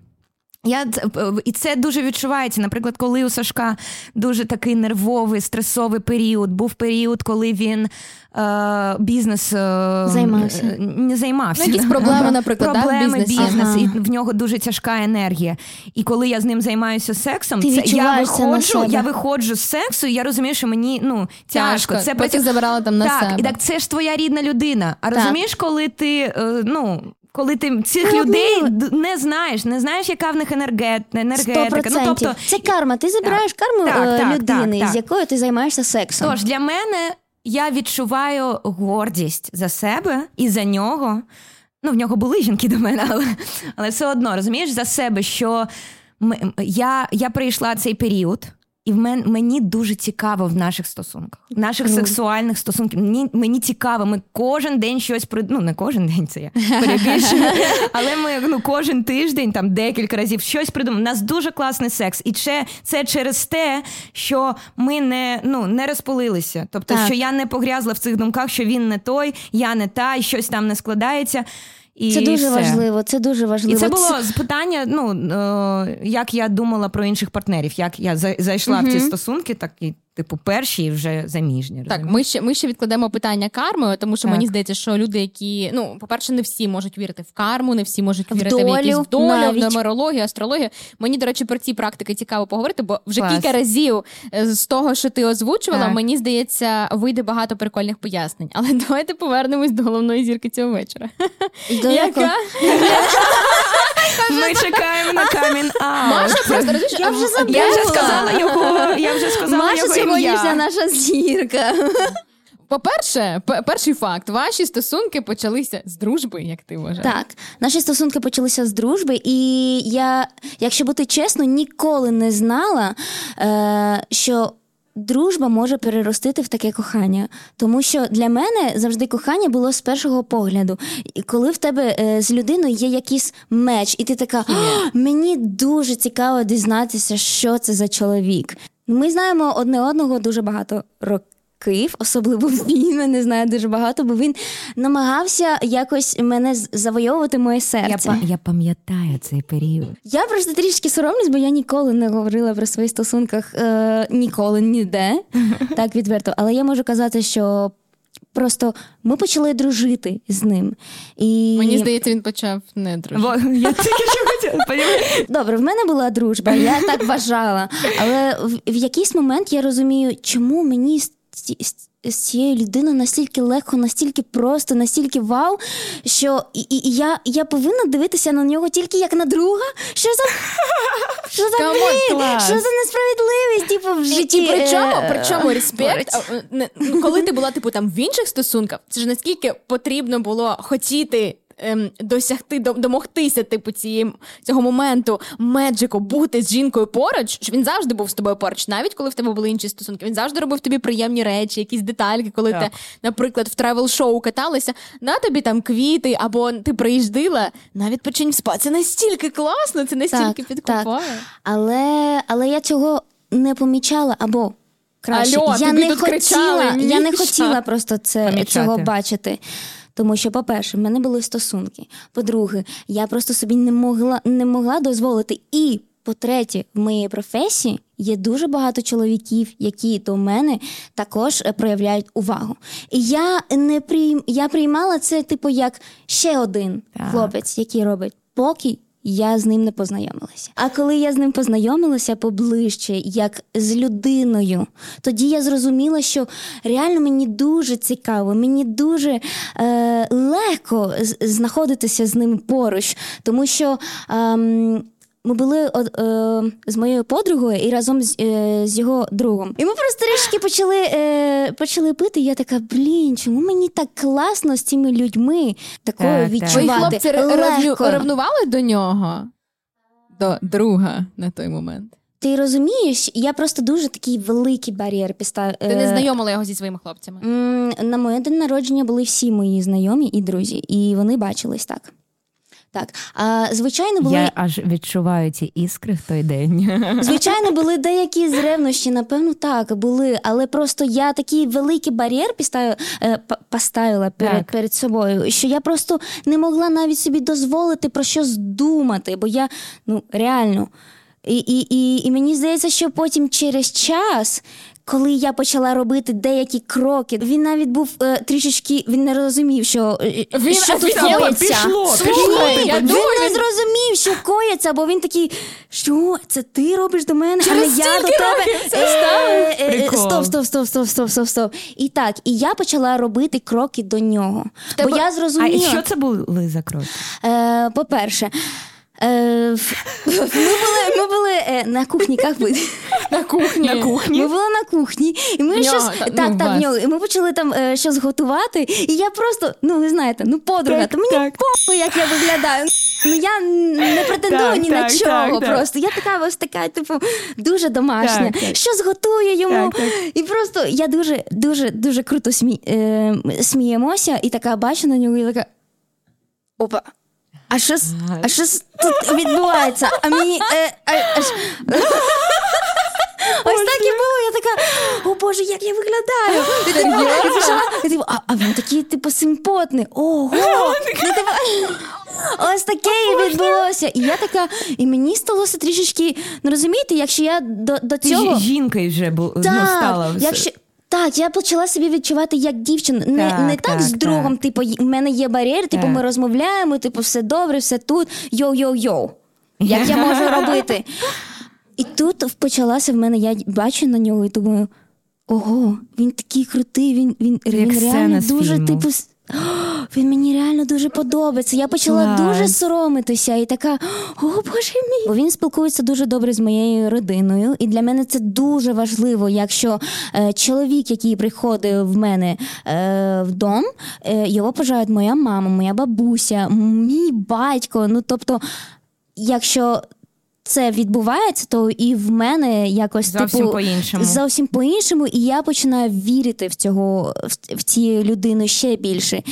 Я е, і це дуже відчувається. Наприклад, коли у Сашка дуже такий нервовий, стресовий період, був період, коли він е, бізнес е, Займався. е, не займався. Ну, якісь проблеми, наприклад, проблеми бізнесі. бізнес, Ага. і в нього дуже тяжка енергія. І коли я з ним займаюся сексом, Ти це я виходжу, я виходжу з сексу, і я розумію, що мені ну тяжко. Це потім забирала там на так, себе. і так це ж твоя рідна людина. А Так. розумієш, коли ти е, ну. Коли ти цих Ну, людей ну, не знаєш, не знаєш, яка в них енергет, енергетика. Ну, тобто, це карма. Ти забираєш карму Так, е, так, людини, так, так. з якою ти займаєшся сексом. Тож для мене я відчуваю гордість за себе і за нього. Ну, в нього були жінки до мене, (laughs) але, але все одно розумієш за себе, що м- м- я, я пройшла цей період. І в мен, мені дуже цікаво в наших стосунках, наших Ну. сексуальних стосунках. Мені, мені цікаво, ми кожен день щось при... ну не кожен день це я (laughs) перебільшую, але ми ну кожен тиждень, там декілька разів щось придумаємо. У нас дуже класний секс, і це, це через те, що ми не, ну, не розпалилися. Тобто, Так. що я не погрязла в цих думках, що він не той, я не та, і щось там не складається. І Це дуже все. важливо. Це дуже важливо. І це було питання, ну е, як я думала про інших партнерів, як я за- зайшла в ці стосунки, так і типу перші вже заміжні. Так, ми ще ми ще відкладемо питання карми, тому що Так. мені здається, що люди, які ну, по-перше, не всі можуть вірити в карму, не всі можуть вірити в якісь долю в долю, навіть. в нумерологію, астрологію. Мені, до речі, про ці практики цікаво поговорити, бо вже Клас. кілька разів е, з того, що ти озвучувала, Так. мені здається, вийде багато прикольних пояснень. Але (laughs) давайте повернемось до головної зірки цього вечора. Яка? (laughs) Ми чекаємо на камін (laughs) Маша просто розумієш, Я вже забула. Я вже сказала його. Я вже (laughs) сказала Маша його ім'я. наша зірка. По-перше, перший факт: ваші стосунки почалися з дружби, як ти вважаєш. Так, наші стосунки почалися з дружби, і я, якщо бути чесно, ніколи не знала, е, що. Дружба може переростити в таке кохання, тому що для мене завжди кохання було з першого погляду. І коли в тебе е, з людиною є якийсь меч, і ти така мені дуже цікаво дізнатися, що це за чоловік. Ми знаємо одне одного дуже багато років. Особливо він мене (laughs) знає дуже багато, бо він намагався якось мене завойовувати моє серце. па- я пам'ятаю цей період. Я просто трішки соромлюсь, бо я ніколи не говорила про свої стосунках е, ніколи ніде, (laughs) так відверто. Але я можу казати, що просто ми почали дружити з ним. І... Мені здається, він почав не дружити. Во, я тільки що хотіла? Добре, в мене була дружба, я так вважала. Але в, в якийсь момент я розумію, чому мені з, ці- з- з цією людиною настільки легко, настільки просто, настільки вау, що і, і, і я, я повинна дивитися на нього тільки як на друга. Що за (laughs) що за блін? Що за несправедливість? Типу в І, житті. і при чому, е, при чому респект? Коли ти була типу там в інших стосунках, це ж наскільки потрібно було хотіти. Ем, Досягти домогтися, типу, цієї цього моменту меджику, бути з жінкою поруч, що він завжди був з тобою поруч, навіть коли в тебе були інші стосунки. Він завжди робив тобі приємні речі, якісь детальки, коли Так. ти, наприклад, в тревел-шоу каталися, на тобі там квіти, або ти приїздила, навіть печень спа. Це настільки класно, це настільки Так, підкупає. Але, але я цього не помічала або. Краще, Алло, я тобі не тут хотіла, кричали, я не хотіла просто це Помічати. цього бачити. Тому що, по-перше, в мене були стосунки. По-друге, я просто собі не могла не могла дозволити. І по-третє, в моїй професії є дуже багато чоловіків, які до мене також е, проявляють увагу. І я не прийм... я приймала це, типу, як ще один Так. хлопець, який робить поки я з ним не познайомилася. А коли я з ним познайомилася поближче, як з людиною, тоді я зрозуміла, що реально мені дуже цікаво, мені дуже е, легко знаходитися з ним поруч, тому що. ем, ми були от, е, з моєю подругою і разом з, е, з його другом. І ми просто трішки почали, е, почали пити. І я така, блін, чому мені так класно з цими людьми такою Так, так. Відчувати? хлопці легко. ревнували до нього? До друга на той момент. Ти розумієш, я просто дуже такий великий бар'єр підстав. Ти не знайомила його зі своїми хлопцями. На моє день народження були всі мої знайомі і друзі, і вони бачились так. Так, а звичайно, були Я аж відчуваю ці іскри в той день. (laughs) звичайно були деякі з ревнощі, напевно, так були, але просто я такий великий бар'єр поставила, поставила перед, Так. перед собою, що я просто не могла навіть собі дозволити про щось думати, бо я ну реально. І, і, і, і мені здається, що потім через час. Коли я почала робити деякі кроки, він навіть був е, трішечки, він не розумів, що, е, Він що тут офігенно коїться. пішло, Слухай, Ні, я він думаю, не він- зрозумів, що коїться, бо він такий, що це ти робиш до мене, а не я до стільки тебе. років це Е, е, е, Прикол. Стоп, стоп, стоп, стоп, стоп, стоп, стоп. І так, і я почала робити кроки до нього. тебе- Бо я А зрозуміла, що це були за кроки? е, по-перше, е, ми були, ми були е, на кухні, як ви? На кухні. На кухні? Ми були на кухні, і ми нього, щось та- так, ну, так, нього. І ми почали там е, щось готувати. І я просто, ну ви знаєте, ну подруга, Так, то мені так. похуй, як я виглядаю. Ну я не претендую Так, ні на чого. так, так. Просто я така ось така, типу, дуже домашня. Так, так. Щось готую йому. Так, так. І просто я дуже, дуже, дуже круто смі... е, сміємося, і така бачу на нього, і така. Опа. А що, а що тут відбувається? А мені. Е, а, а, ж- Ось так і було. Я така, о Боже, як я виглядаю. І пішла, і типу, а, а він такий, типу, симпотний. Ого! (laughs) Ну, типу, Ось таке і відбулося. І я така, і мені сталося трішечки, ну розумієте, якщо я до, до цього. жінкою вже бу, ну, стала. якщо... Так, я почала себе відчувати як дівчина. Не, Так, не так, так, з другом, так. типу, в мене є бар'єр, типу, ми розмовляємо, типу, все добре, все тут. Йоу-йоу-йоу. Як я можу (laughs) робити? І тут почалася в мене, я бачу на нього і думаю: ого, він такий крутий, він, він, він реально дуже, фільму. типу. С- (gasps) «О, Він мені реально дуже подобається. Я почала Клас. дуже соромитися і така, о боже мій. Бо він спілкується дуже добре з моєю родиною, і для мене це дуже важливо, якщо е, чоловік, який приходить в мене е, в дом, е, його поважають моя мама, моя бабуся, мій батько. Ну тобто, якщо це відбувається, то і в мене якось Зовсім типу, по-іншому. Зовсім по-іншому, і я починаю вірити в цього в, в ці людину ще більше.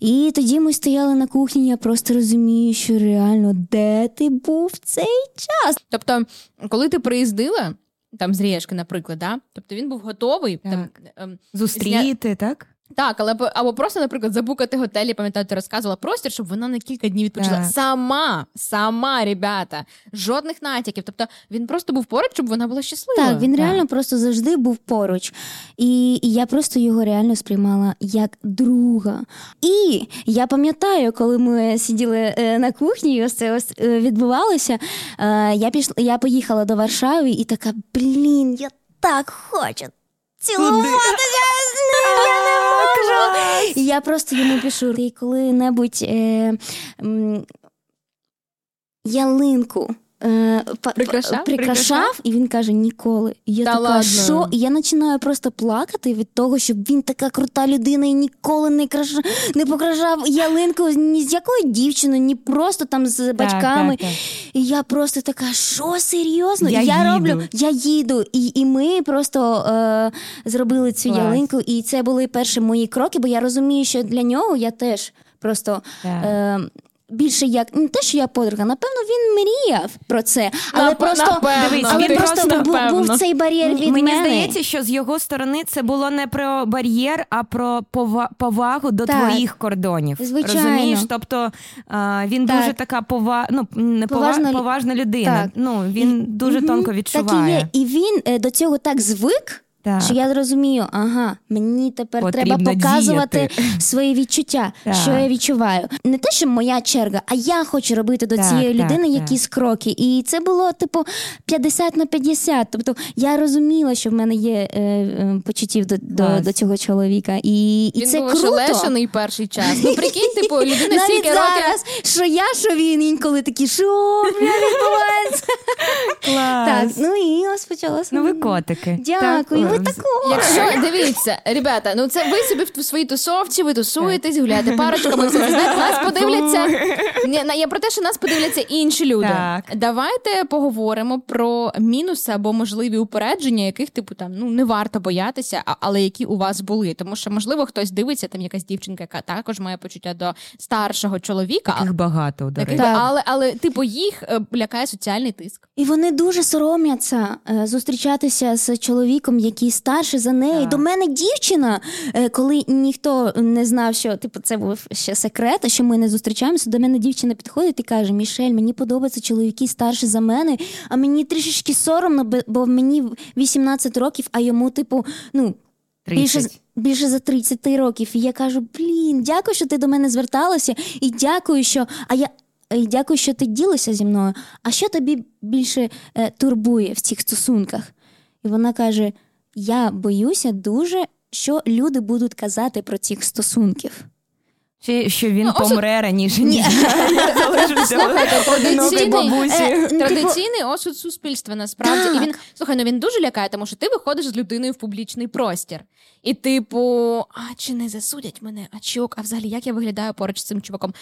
І тоді ми стояли на кухні. Я просто розумію, що реально де ти був в цей час? Тобто, коли ти приїздила, там з Рєшки, наприклад, да? тобто він був готовий там, ем, Зустріти, так? Так, але або просто, наприклад, забукати готелі, пам'ятаю, ти розказувала простір, щоб вона на кілька днів відпочила. Так. Сама, сама, ребята, жодних натяків. Тобто він просто був поруч, щоб вона була щаслива. Так, він реально просто завжди був поруч. І, і я просто його реально сприймала як друга. І я пам'ятаю, коли ми сиділи е, на кухні, і ось це ось е, відбувалося. Е, я пішла, я поїхала до Варшави і така, блін, я так хочу. Цілуватися я не можу. І я просто йому пишу, ти коли-небудь е, м, ялинку. Е, Прикрашав? прикрашав, і він каже ніколи. І я Та така, ладно? що? І я починаю просто плакати від того, що він така крута людина і ніколи не краша, не покрашав ялинку ні з якою дівчиною, ні просто там з батьками. так, так. І я просто така, що серйозно? Я я їду. роблю, я їду. І, і ми просто е, зробили цю Клас. ялинку, і це були перші мої кроки, бо я розумію, що для нього я теж просто. Так. Е, Більше як не те, що я подруга, напевно, він мріяв про це, але Нап- просто напевно. Дивись, але він просто просто, був, напевно. був цей бар'єр від Мені мене. здається, що з його сторони це було не про бар'єр, а про пова- повагу до Так. твоїх кордонів. Звичайно. Розумієш? Тобто а, він Так. дуже така пова... ну, не пова... Поважна лю- поважна людина. Так. Ну, він дуже Мгм, тонко Так і відчуває. є. І він е, до цього так звик. Так. Що я зрозумію, ага, мені тепер Потрібно треба показувати діяти. (laughs) свої відчуття, Так. що я відчуваю. Не те, що моя черга, а я хочу робити до Так, цієї так, людини так. якісь кроки. І це було типу 50 на 50. Тобто я розуміла, що в мене є е, е, почуттів до, до, до цього чоловіка. І, і Він це був круто. ошелешений перший час. Ну прикинь, типу, (laughs) людина стільки років. зараз, що я, що він інколи такі, що (laughs) відбувається. Клас. Так, ну і ось почалося. Ну, ви котики. Дякую, Так, такого. Якщо дивіться, ребята, ну це ви собі в своїй тусовці, ви тусуєтесь, гуляєте парочками, все це знаєте, нас подивляться. Ні, на- я про те, що нас подивляться інші люди. Так. Давайте поговоримо про мінуси або можливі упередження, яких типу там ну не варто боятися, а- але які у вас були. Тому що можливо хтось дивиться, там якась дівчинка, яка також має почуття до старшого чоловіка. Таких багато, до Таких- речі. Так. але, але типу їх е, лякає соціальний тиск. І вони дуже соромляться е, зустрічатися з чоловіком, який старший за неї. Так. До мене дівчина, е, коли ніхто не знав, що типу це був ще секрет, що ми не зустрічаємося. До мене дівчина підходить і каже: Мішель, мені подобаються чоловіки старші за мене, а мені трішечки соромно, бо- мені 18 років, а йому, типу, ну. Більше, 30. більше за 30 років. І я кажу: блін, дякую, що ти до мене зверталася, і дякую, що. А я. І дякую, що ти ділишся зі мною. А що тобі більше е, турбує в цих стосунках? І вона каже: Я боюся дуже, що люди будуть казати про цих стосунків. Чи що він Ну, помре раніше, (laughs) традиційний- бабусі. е, ну, Традиційний осуд суспільства насправді. І він слухай, ну він дуже лякає, тому що ти виходиш з людиною в публічний простір. І, типу, а чи не засудять мене? А чок, а взагалі як я виглядаю поруч з цим чуваком?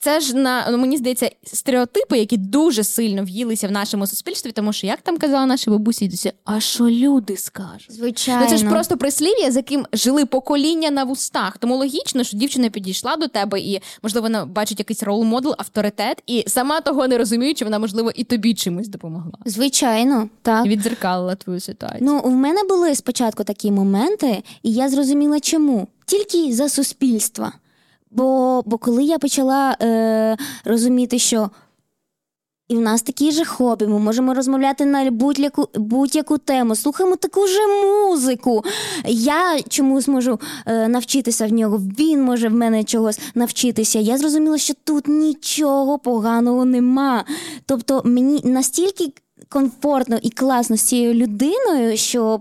Це ж на ну, мені здається стереотипи, які дуже сильно в'їлися в нашому суспільстві, тому що як там казала наша бабусі, і досі, а що люди скажуть? Звичайно. Ну це ж просто прислів'я, з яким жили покоління на вустах. Тому логічно, що дівчина підійшла до тебе і, можливо, вона бачить якийсь рол-модел, авторитет, і сама того не розуміючи, вона, можливо, і тобі чимось допомогла. Звичайно, так. І відзеркалила твою ситуацію. Ну, в мене були спочатку такі моменти, і я зрозуміла, чому. Тільки за суспільства. Бо, бо коли я почала е, розуміти, що і в нас такі ж хобі, ми можемо розмовляти на будь-яку будь-яку тему, слухаємо таку ж музику. Я чомусь можу е, навчитися в нього, він може в мене чогось навчитися. Я зрозуміла, що тут нічого поганого нема. Тобто мені настільки комфортно і класно з цією людиною, що.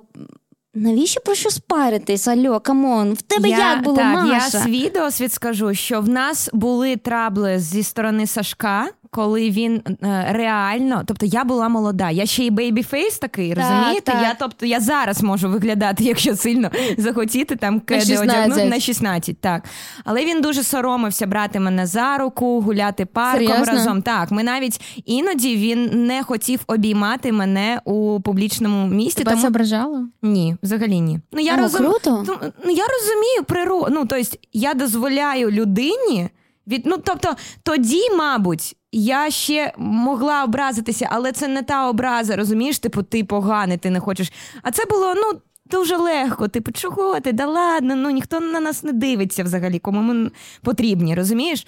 Навіщо про щось паритись? Альо, come on, в тебе я, як було так, Маша? Я свій досвід скажу, що в нас були трабли зі сторони Сашка, коли він е, реально, тобто я була молода, я ще й babyface такий, Так, розумієте? так. Я тобто я зараз можу виглядати, якщо сильно захотіти там кеди одягнути на 16, так. Але він дуже соромився брати мене за руку, гуляти парком Серйозно? разом. Так, ми навіть іноді він не хотів обіймати мене у публічному місці. Тебе тому це ображало? ні, взагалі ні. Ну я розум... круто. Ну, я розумію природу. Ну, тобто, я дозволяю людині від. Ну, тобто, тоді, мабуть, я ще могла образитися, але це не та образа, розумієш? Типу, ти поганий, ти не хочеш. А це було, ну. Дуже легко, типу, чого ти? Да ладно, ну ніхто на нас не дивиться взагалі, кому ми потрібні, розумієш?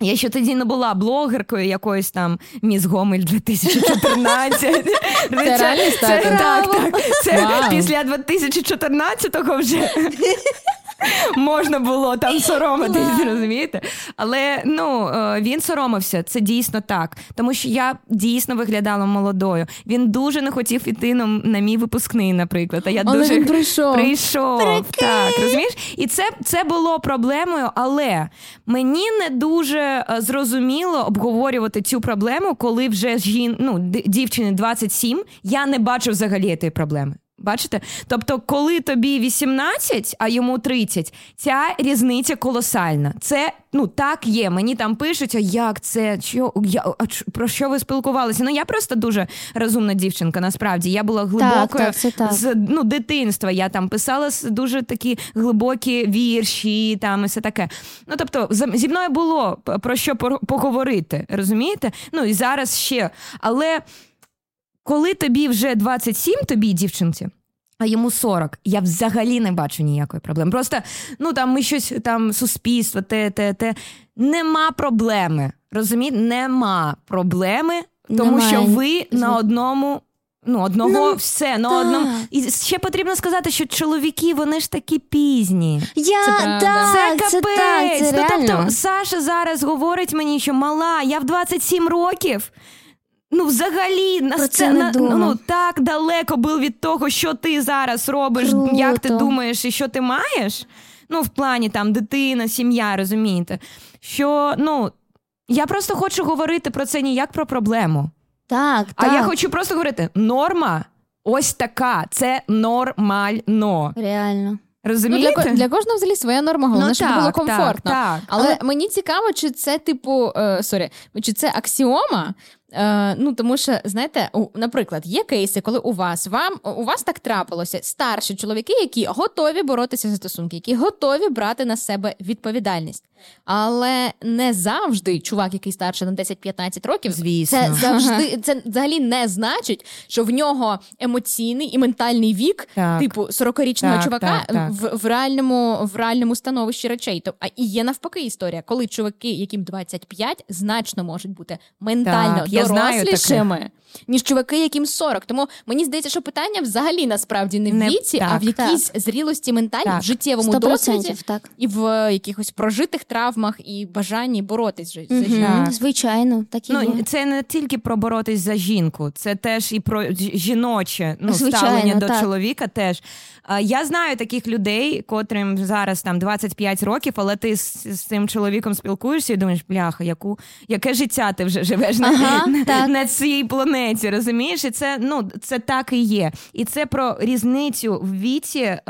Я ще тоді не була блогеркою якоюсь там Міс Гомель 2014. Це (laughs) реально так, так. Це після 2014-го вже (laughs) можна було там соромитись, розумієте? Але ну е, він соромився, це дійсно так. Тому що я дійсно виглядала молодою. Він дуже не хотів іти на, на мій випускний, наприклад. А я Але дуже він прийшов. Прийшов, так, розумієш? І це, це було проблемою, але мені не дуже е, зрозуміло обговорювати цю проблему, коли вже жін, ну, д- дівчині 27, я не бачу взагалі цієї проблеми. Бачите? Тобто, коли тобі 18, а йому 30, ця різниця колосальна. Це ну так є. Мені там пишуть, а як це? Що я а ч- про що ви спілкувалися? Ну я просто дуже розумна дівчинка. Насправді я була глибокою так, так. з ну дитинства. Я там писала дуже такі глибокі вірші, там і все таке. Ну тобто, зі мною було про що поговорити, розумієте? Ну і зараз ще. Але коли тобі вже 27, тобі дівчинці. А йому 40. Я взагалі не бачу ніякої проблеми. Просто ну там ми щось там суспільство, те, те, те. Нема проблеми. Розумієте? Нема проблеми, тому Немає. що ви на одному. Ну, одного Ну, все на так. одному. І ще потрібно сказати, що чоловіки вони ж такі пізні. Я Це так, це це, капець. так, це ну, тобто, Саша зараз говорить мені, що мала, я в 27 років. Ну, взагалі, на Про це на- ну, так далеко був від того, що ти зараз робиш, Круто. як ти думаєш і що ти маєш. Ну, в плані там дитина, сім'я, розумієте? Що ну, я просто хочу говорити про це не як про проблему. Так, А так. я хочу просто говорити: норма ось така, це нормально. Реально. Ну, для, для кожного взагалі своя норма, головне, Ну, щоб так, було так, комфортно. так. Але, мені цікаво, чи це типу, е, sorry, чи це аксіома. Е, ну тому що знаєте, наприклад, є кейси, коли у вас вам у вас так трапилося старші чоловіки, які готові боротися за стосунки, які готові брати на себе відповідальність. Але не завжди чувак, який старше на 10-15 років, Звісно. це завжди це взагалі не значить, що в нього емоційний і ментальний вік, Так. типу 40-річного Так, чувака, так, так. В, в реальному в реальному становищі речей. То а і є навпаки історія, коли чуваки, яким 25, значно можуть бути ментально Так, я знаю дорослішими, ніж чуваки, яким 40. Тому мені здається, що питання взагалі насправді не в Не- віці, а в якійсь зрілості ментальній, Так. в життєвому досвіді так. і в якихось прожитих травмах і бажанні боротись за за. Так. Звичайно, так і Ну, є. це не тільки про боротись за жінку, це теж і про жіноче ну, Звичайно, ставлення до чоловіка. Теж я знаю таких людей, котрим зараз там 25 років, але ти з, з цим чоловіком спілкуєшся і думаєш, бляха, яку яке життя ти вже живеш на, Ага, на, так. на цій планеті, розумієш? І це ну це так і є. І це про різницю в віці е,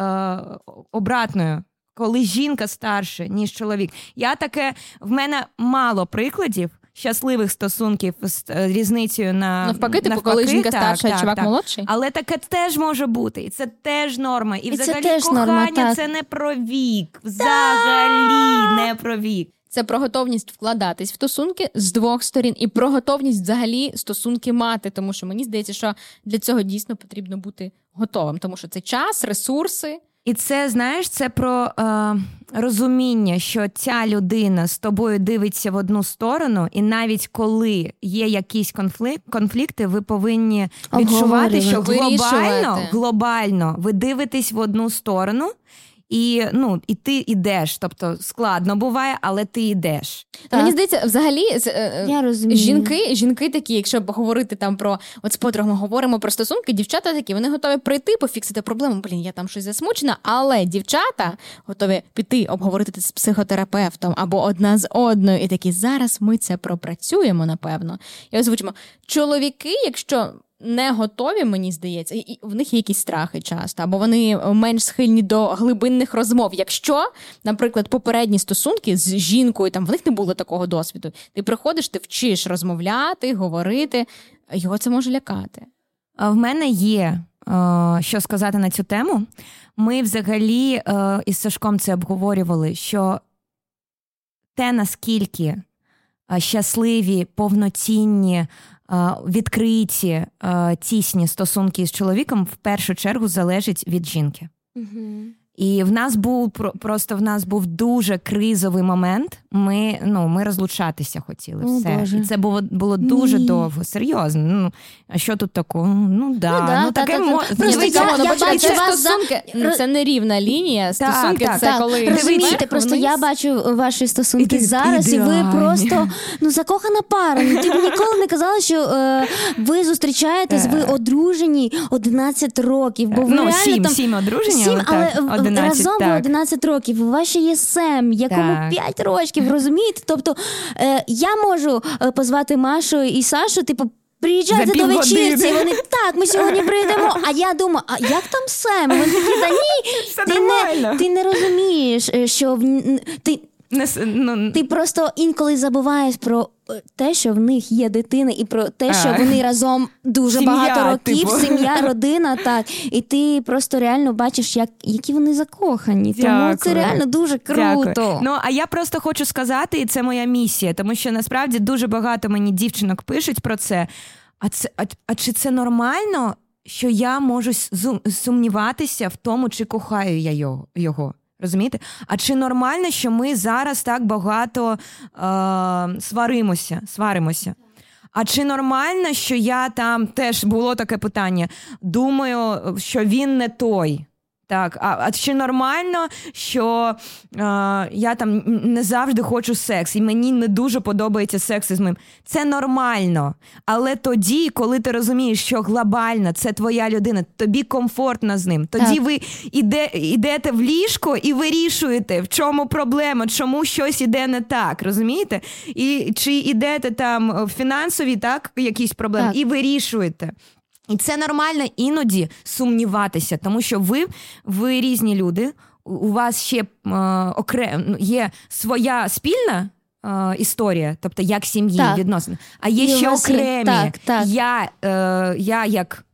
обратною. коли жінка старше, ніж чоловік. Я таке в мене мало прикладів. Щасливих стосунків з е, різницею на Навпаки, типу, навпаки, коли жінка так, старша, так, чувак так. молодший. Але таке теж може бути, і це теж норма. І, І це взагалі теж кохання норма, це не про вік. Взагалі не про вік. Це про готовність вкладатись в стосунки з двох сторін, і про готовність взагалі стосунки мати. Тому що мені здається, що для цього дійсно потрібно бути готовим, тому що це час, ресурси. І це знаєш, це про е, розуміння, що ця людина з тобою дивиться в одну сторону, і навіть коли є якісь конфлікт, конфлікти, ви повинні відчувати, що глобально, глобально ви дивитесь в одну сторону. І ну і ти йдеш, тобто складно буває, але ти йдеш. Та Мені здається, взагалі е, е, Я розумію. жінки, жінки такі, якщо б говорити там про от з подругами говоримо про стосунки, дівчата такі, вони готові прийти, пофіксити проблему. Блін, я там щось засмучена, але дівчата готові піти обговорити це з психотерапевтом або одна з одною, і такі зараз ми це пропрацюємо, напевно. І озвучимо. Чоловіки, якщо. Не готові, мені здається, і- в них є якісь страхи часто, або вони менш схильні до глибинних розмов. Якщо, наприклад, попередні стосунки з жінкою, там в них не було такого досвіду. Ти приходиш, ти вчиш розмовляти, говорити, його це може лякати. В мене є е, що сказати на цю тему. Ми взагалі е, із Сашком це обговорювали, що те, наскільки е, щасливі, повноцінні, е, відкриті, тісні стосунки з чоловіком в першу чергу залежить від жінки. І в нас був про- просто в нас був дуже кризовий момент. Ми ну ми розлучатися хотіли. О, все Боже. і це було було дуже Ні. довго. Серйозно. Ну а що тут такого? Ну да, Ну да, ну та- таке та- та. мо- Просто я- я бачу це ну, це не рівна лінія. Стосунки так, це так. коли Розумієте, просто я бачу ваші стосунки зараз, і ви просто ну закохана пара. Ну, ти б ніколи не казала, що е, ви зустрічаєтесь, ви одружені 11 років. Бо ви ну, реально сім, там сім одруження, Сім, але 11, разом так. 11 років. У вас ще є Сем, якому Так. 5 років, розумієте? Тобто е, я можу е, позвати Машу і Сашу, типу. Приїжджайте до вечірці, вони так, ми сьогодні (laughs) прийдемо. А я думаю, а як там Сем? Вони такі, та ні, (laughs) ти не, ти не розумієш, е, що в ти, Не ну, ти просто інколи забуваєш про е, те, що в них є дитина, і про те, що А. вони разом дуже Сім'я, багато років, типу. сім'я, родина, так. І ти просто реально бачиш, як, які вони закохані. Тому це реально дуже круто. Дякую. Ну а я просто хочу сказати, і це моя місія, тому що насправді дуже багато мені дівчинок пишуть про це. А це а, а чи це нормально, що я можу сумніватися в тому, чи кохаю я його? Розумієте? А чи нормально, що ми зараз так багато е, сваримося, сваримося? А чи нормально, що я там теж було таке питання? Думаю, що він не той. Так, а, а чи нормально, що е, я там не завжди хочу секс, і мені не дуже подобається секс із ним? Це нормально. Але тоді, коли ти розумієш, що глобально це твоя людина, тобі комфортно з ним. Тоді Так. ви іде, йдете в ліжко і вирішуєте, в чому проблема, чому щось іде не так. Розумієте? І чи йдете там в фінансові так, якісь проблеми, Так. і вирішуєте. І це нормально іноді сумніватися, тому що ви, ви різні люди. у- вас ще е, окрем, є своя спільна е, історія, тобто як сім'ї, відносини, а є І ще окремі. так, так. Я, е, я як.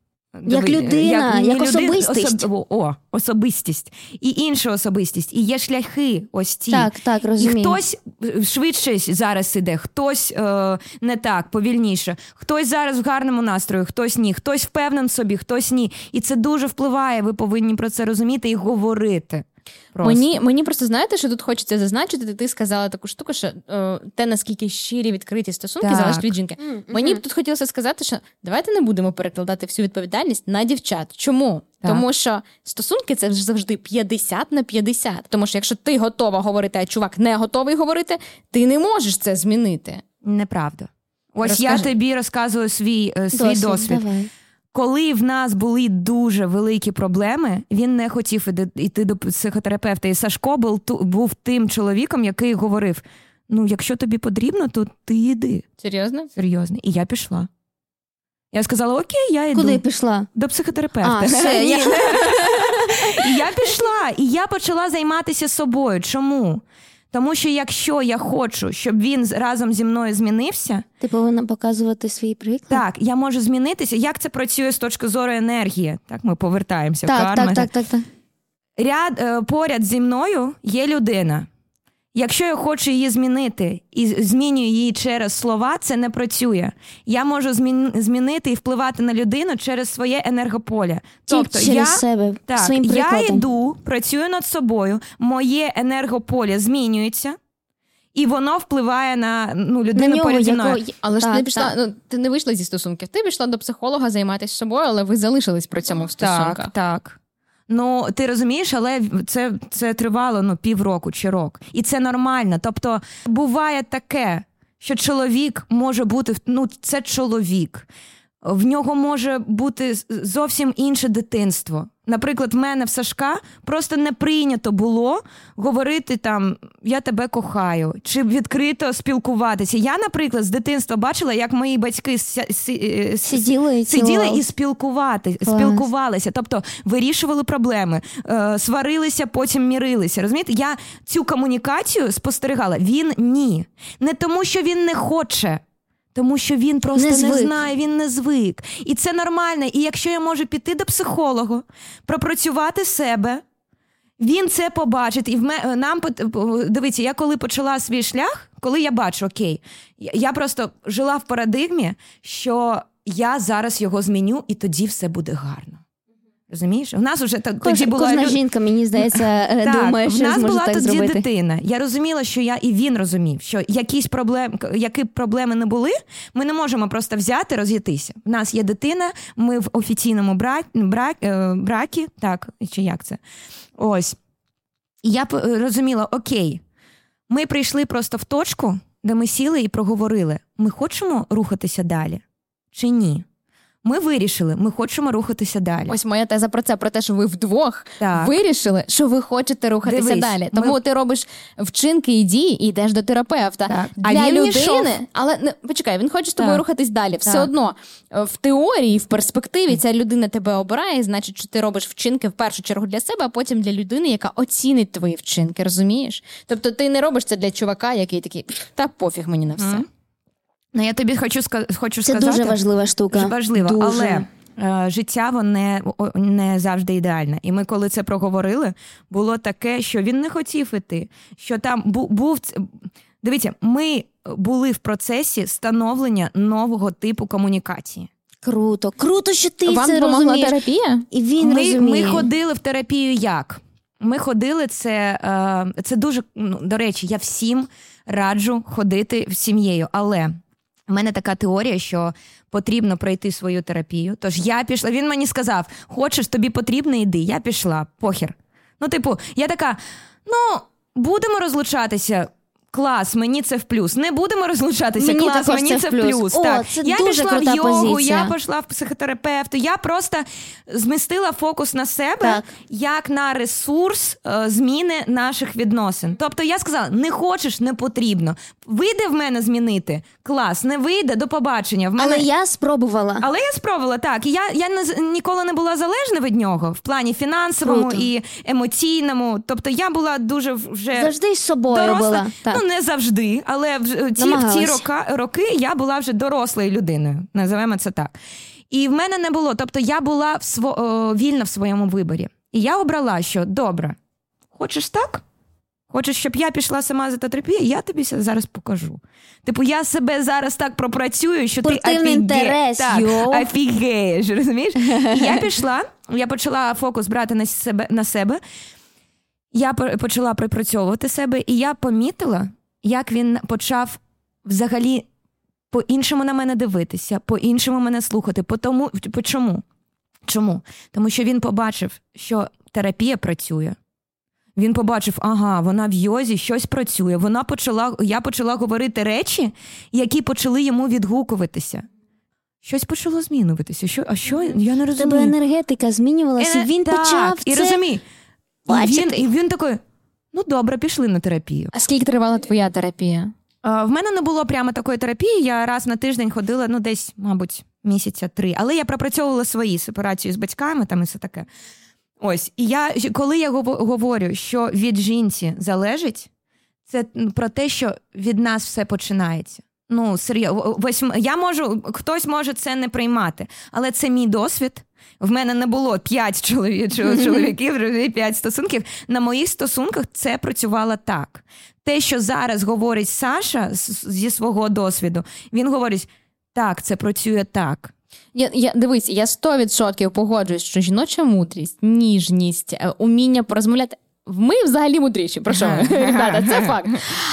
Як людина, як, як особистість. особ- о, особистість. І інша особистість. І є шляхи ось ці. Так, так, І хтось е, швидше зараз іде, хтось е, не так, повільніше, хтось зараз в гарному настрої, хтось ні, хтось впевнен в собі, хтось ні. І це дуже впливає. Ви повинні про це розуміти і говорити. Просто. Мені, мені просто знаєте, що тут хочеться зазначити. Ти сказала таку штуку, що е, те, наскільки щирі відкриті стосунки, Так. залежить від жінки. Мені б тут хотілося сказати, що давайте не будемо перекладати всю відповідальність на дівчат. Чому? Так. Тому що стосунки це завжди 50 на 50. Тому що якщо ти готова говорити, а чувак не готовий говорити, ти не можеш це змінити. Неправда. Ось Розкажи. я тобі розказую свій, е, свій досвід. Давай. Коли в нас були дуже великі проблеми, він не хотів йти до психотерапевта. І Сашко був тим чоловіком, який говорив: ну, якщо тобі потрібно, то ти йди. Серйозно? Серйозно. І я пішла. Я сказала: Окей, я йду Куди пішла? до психотерапевта. А, все, я- (laughs) І я пішла, і я почала займатися собою. Чому? Тому що якщо я хочу, щоб він разом зі мною змінився, Ти повинна показувати свій приклад. так, я можу змінитися. Як це працює з точки зору енергії? Так, ми повертаємося в так, карми. так, так, так, так. Ряд е, поряд зі мною є людина. Якщо я хочу її змінити і змінюю її через слова, це не працює. Я можу змінити і впливати на людину через своє енергополе. Тобто через я, себе, так, своїм я йду, працюю над собою, моє енергополе змінюється, і воно впливає на ну, людину нього, поряд зі мною. якого- Але ж ти не пішла, так. ну ти не вийшла зі стосунків. Ти пішла до психолога займатися собою, але ви залишились при цьому в стосунках. Так, так. Ну, ти розумієш, але це, це тривало ну, півроку чи рок. І це нормально. Тобто, буває таке, що чоловік може бути, ну, це чоловік. В нього може бути зовсім інше дитинство. Наприклад, в мене в Сашка просто не прийнято було говорити там я тебе кохаю чи відкрито спілкуватися. Я, наприклад, з дитинства бачила, як мої батьки Сиділи і сиділи і спілкувати, Клас. спілкувалися, тобто вирішували проблеми, е, сварилися, потім мірилися. Розумієте, я цю комунікацію спостерігала. Він ні. Не тому, що він не хоче. Тому що він просто Не не, знає, він не звик. І це нормально. І якщо я можу піти до психолога, пропрацювати себе, він це побачить. І в ме- нам пот- дивіться, я коли почала свій шлях, коли я бачу, окей, я просто жила в парадигмі, що я зараз його зміню, і тоді все буде гарно. Розумієш? У нас вже та- тоді була кожна жінка, мені здається, (laughs) е, так, думає, в що нас зможе була так тоді зробити. дитина. Я розуміла, що я і він розумів, що якісь проблем, які б проблеми не були, ми не можемо просто взяти, розійтися. В нас є дитина, ми в офіційному брак, брак, е, бракі, так, чи як це? Ось. І я п- розуміла, окей, ми прийшли просто в точку, де ми сіли і проговорили: ми хочемо рухатися далі чи ні? Ми вирішили, ми хочемо рухатися далі. Ось моя теза про це, про те, що ви вдвох Так. вирішили, що ви хочете рухатися Дивись, далі. ми- Тому ти робиш вчинки і дії і йдеш до терапевта. Так. А Для він людини, йшов. але не почекай, він хоче з тобою рухатись далі. Все Так. одно е, в теорії, в перспективі ця людина тебе обирає, значить, що ти робиш вчинки в першу чергу для себе, а потім для людини, яка оцінить твої вчинки. Розумієш? Тобто ти не робиш це для чувака, який такий та пофіг мені на все. Мгм. Ну, я тобі хочу, ска- хочу Це сказати. дуже важлива штука. Важливо, Дуже. але е, життя воно не завжди ідеальне. І ми, коли це проговорили, було таке, що він не хотів іти. Що там бу- був дивіться, ми були в процесі становлення нового типу комунікації. Круто. Круто, що ти Вам це допомогла розумієш. терапія? І він ми, розуміє. ми ходили в терапію як? Ми ходили це, е, це дуже ну, до речі, я всім раджу ходити з сім'єю. Але в мене така теорія, що потрібно пройти свою терапію. Тож я пішла. Він мені сказав: хочеш, тобі потрібно, йди. Я пішла, похер. Ну, типу, я така: ну, будемо розлучатися. Клас, мені це в плюс. Не будемо розлучатися. Мені клас, також мені це в плюс. плюс. О, так. це я дуже пішла крута в йогу, позиція. я пішла в психотерапевту. Я просто змістила фокус на себе Так. як на ресурс е, зміни наших відносин. Тобто я сказала: не хочеш, не потрібно. Вийде в мене змінити клас, не вийде до побачення. В мене Але я спробувала. але я спробувала так. Я, я не, ніколи не була залежна від нього в плані фінансовому Круто. і емоційному. Тобто я була дуже вже Завжди з собою доросла. була. Так. Ну не завжди, але в, ці, в ці рока, роки я була вже дорослою людиною. Називаємо це так. І в мене не було. Тобто я була в сво, о, вільна в своєму виборі. І я обрала, що добре, хочеш так? Хочеш, щоб я пішла сама за терапією? Я тобі зараз покажу. Типу, я себе зараз так пропрацюю, що ти Спортивний офіге- інтерес, так, офігеєш, розумієш? І я (laughs) пішла, я почала фокус брати на себе на себе. Я по- почала припрацьовувати себе, і я помітила, як він почав взагалі по-іншому на мене дивитися, по-іншому мене слухати. По тому, по чому? Чому? Тому що він побачив, що терапія працює. Він побачив, ага, вона в йозі щось працює. Вона почала, я почала говорити речі, які почали йому відгукуватися. Щось почало змінюватися. Що, а що? Я не У тебе розумію. енергетика змінювалася, і Е, він так, почав і це І він, і він такий: ну добре, пішли на терапію. А скільки тривала твоя терапія? В мене не було прямо такої терапії. Я раз на тиждень ходила, ну десь, мабуть, місяця три. Але я пропрацьовувала свої сепарацію з батьками там і все таке. Ось, і я коли я говорю, що від жінці залежить, це про те, що від нас все починається. Ну, серйозно, я можу, хтось може це не приймати, але це мій досвід. В мене не було п'ять чоловік, чоловіків, п'ять стосунків. На моїх стосунках це працювало так. Те, що зараз говорить Саша зі свого досвіду, він говорить: так, це працює так. Я, я Дивись, я 100% погоджуюсь, що жіноча мудрість, ніжність, е, уміння порозмовляти. Ми взагалі мудріші, про що? (laughs) Ребята, це факт.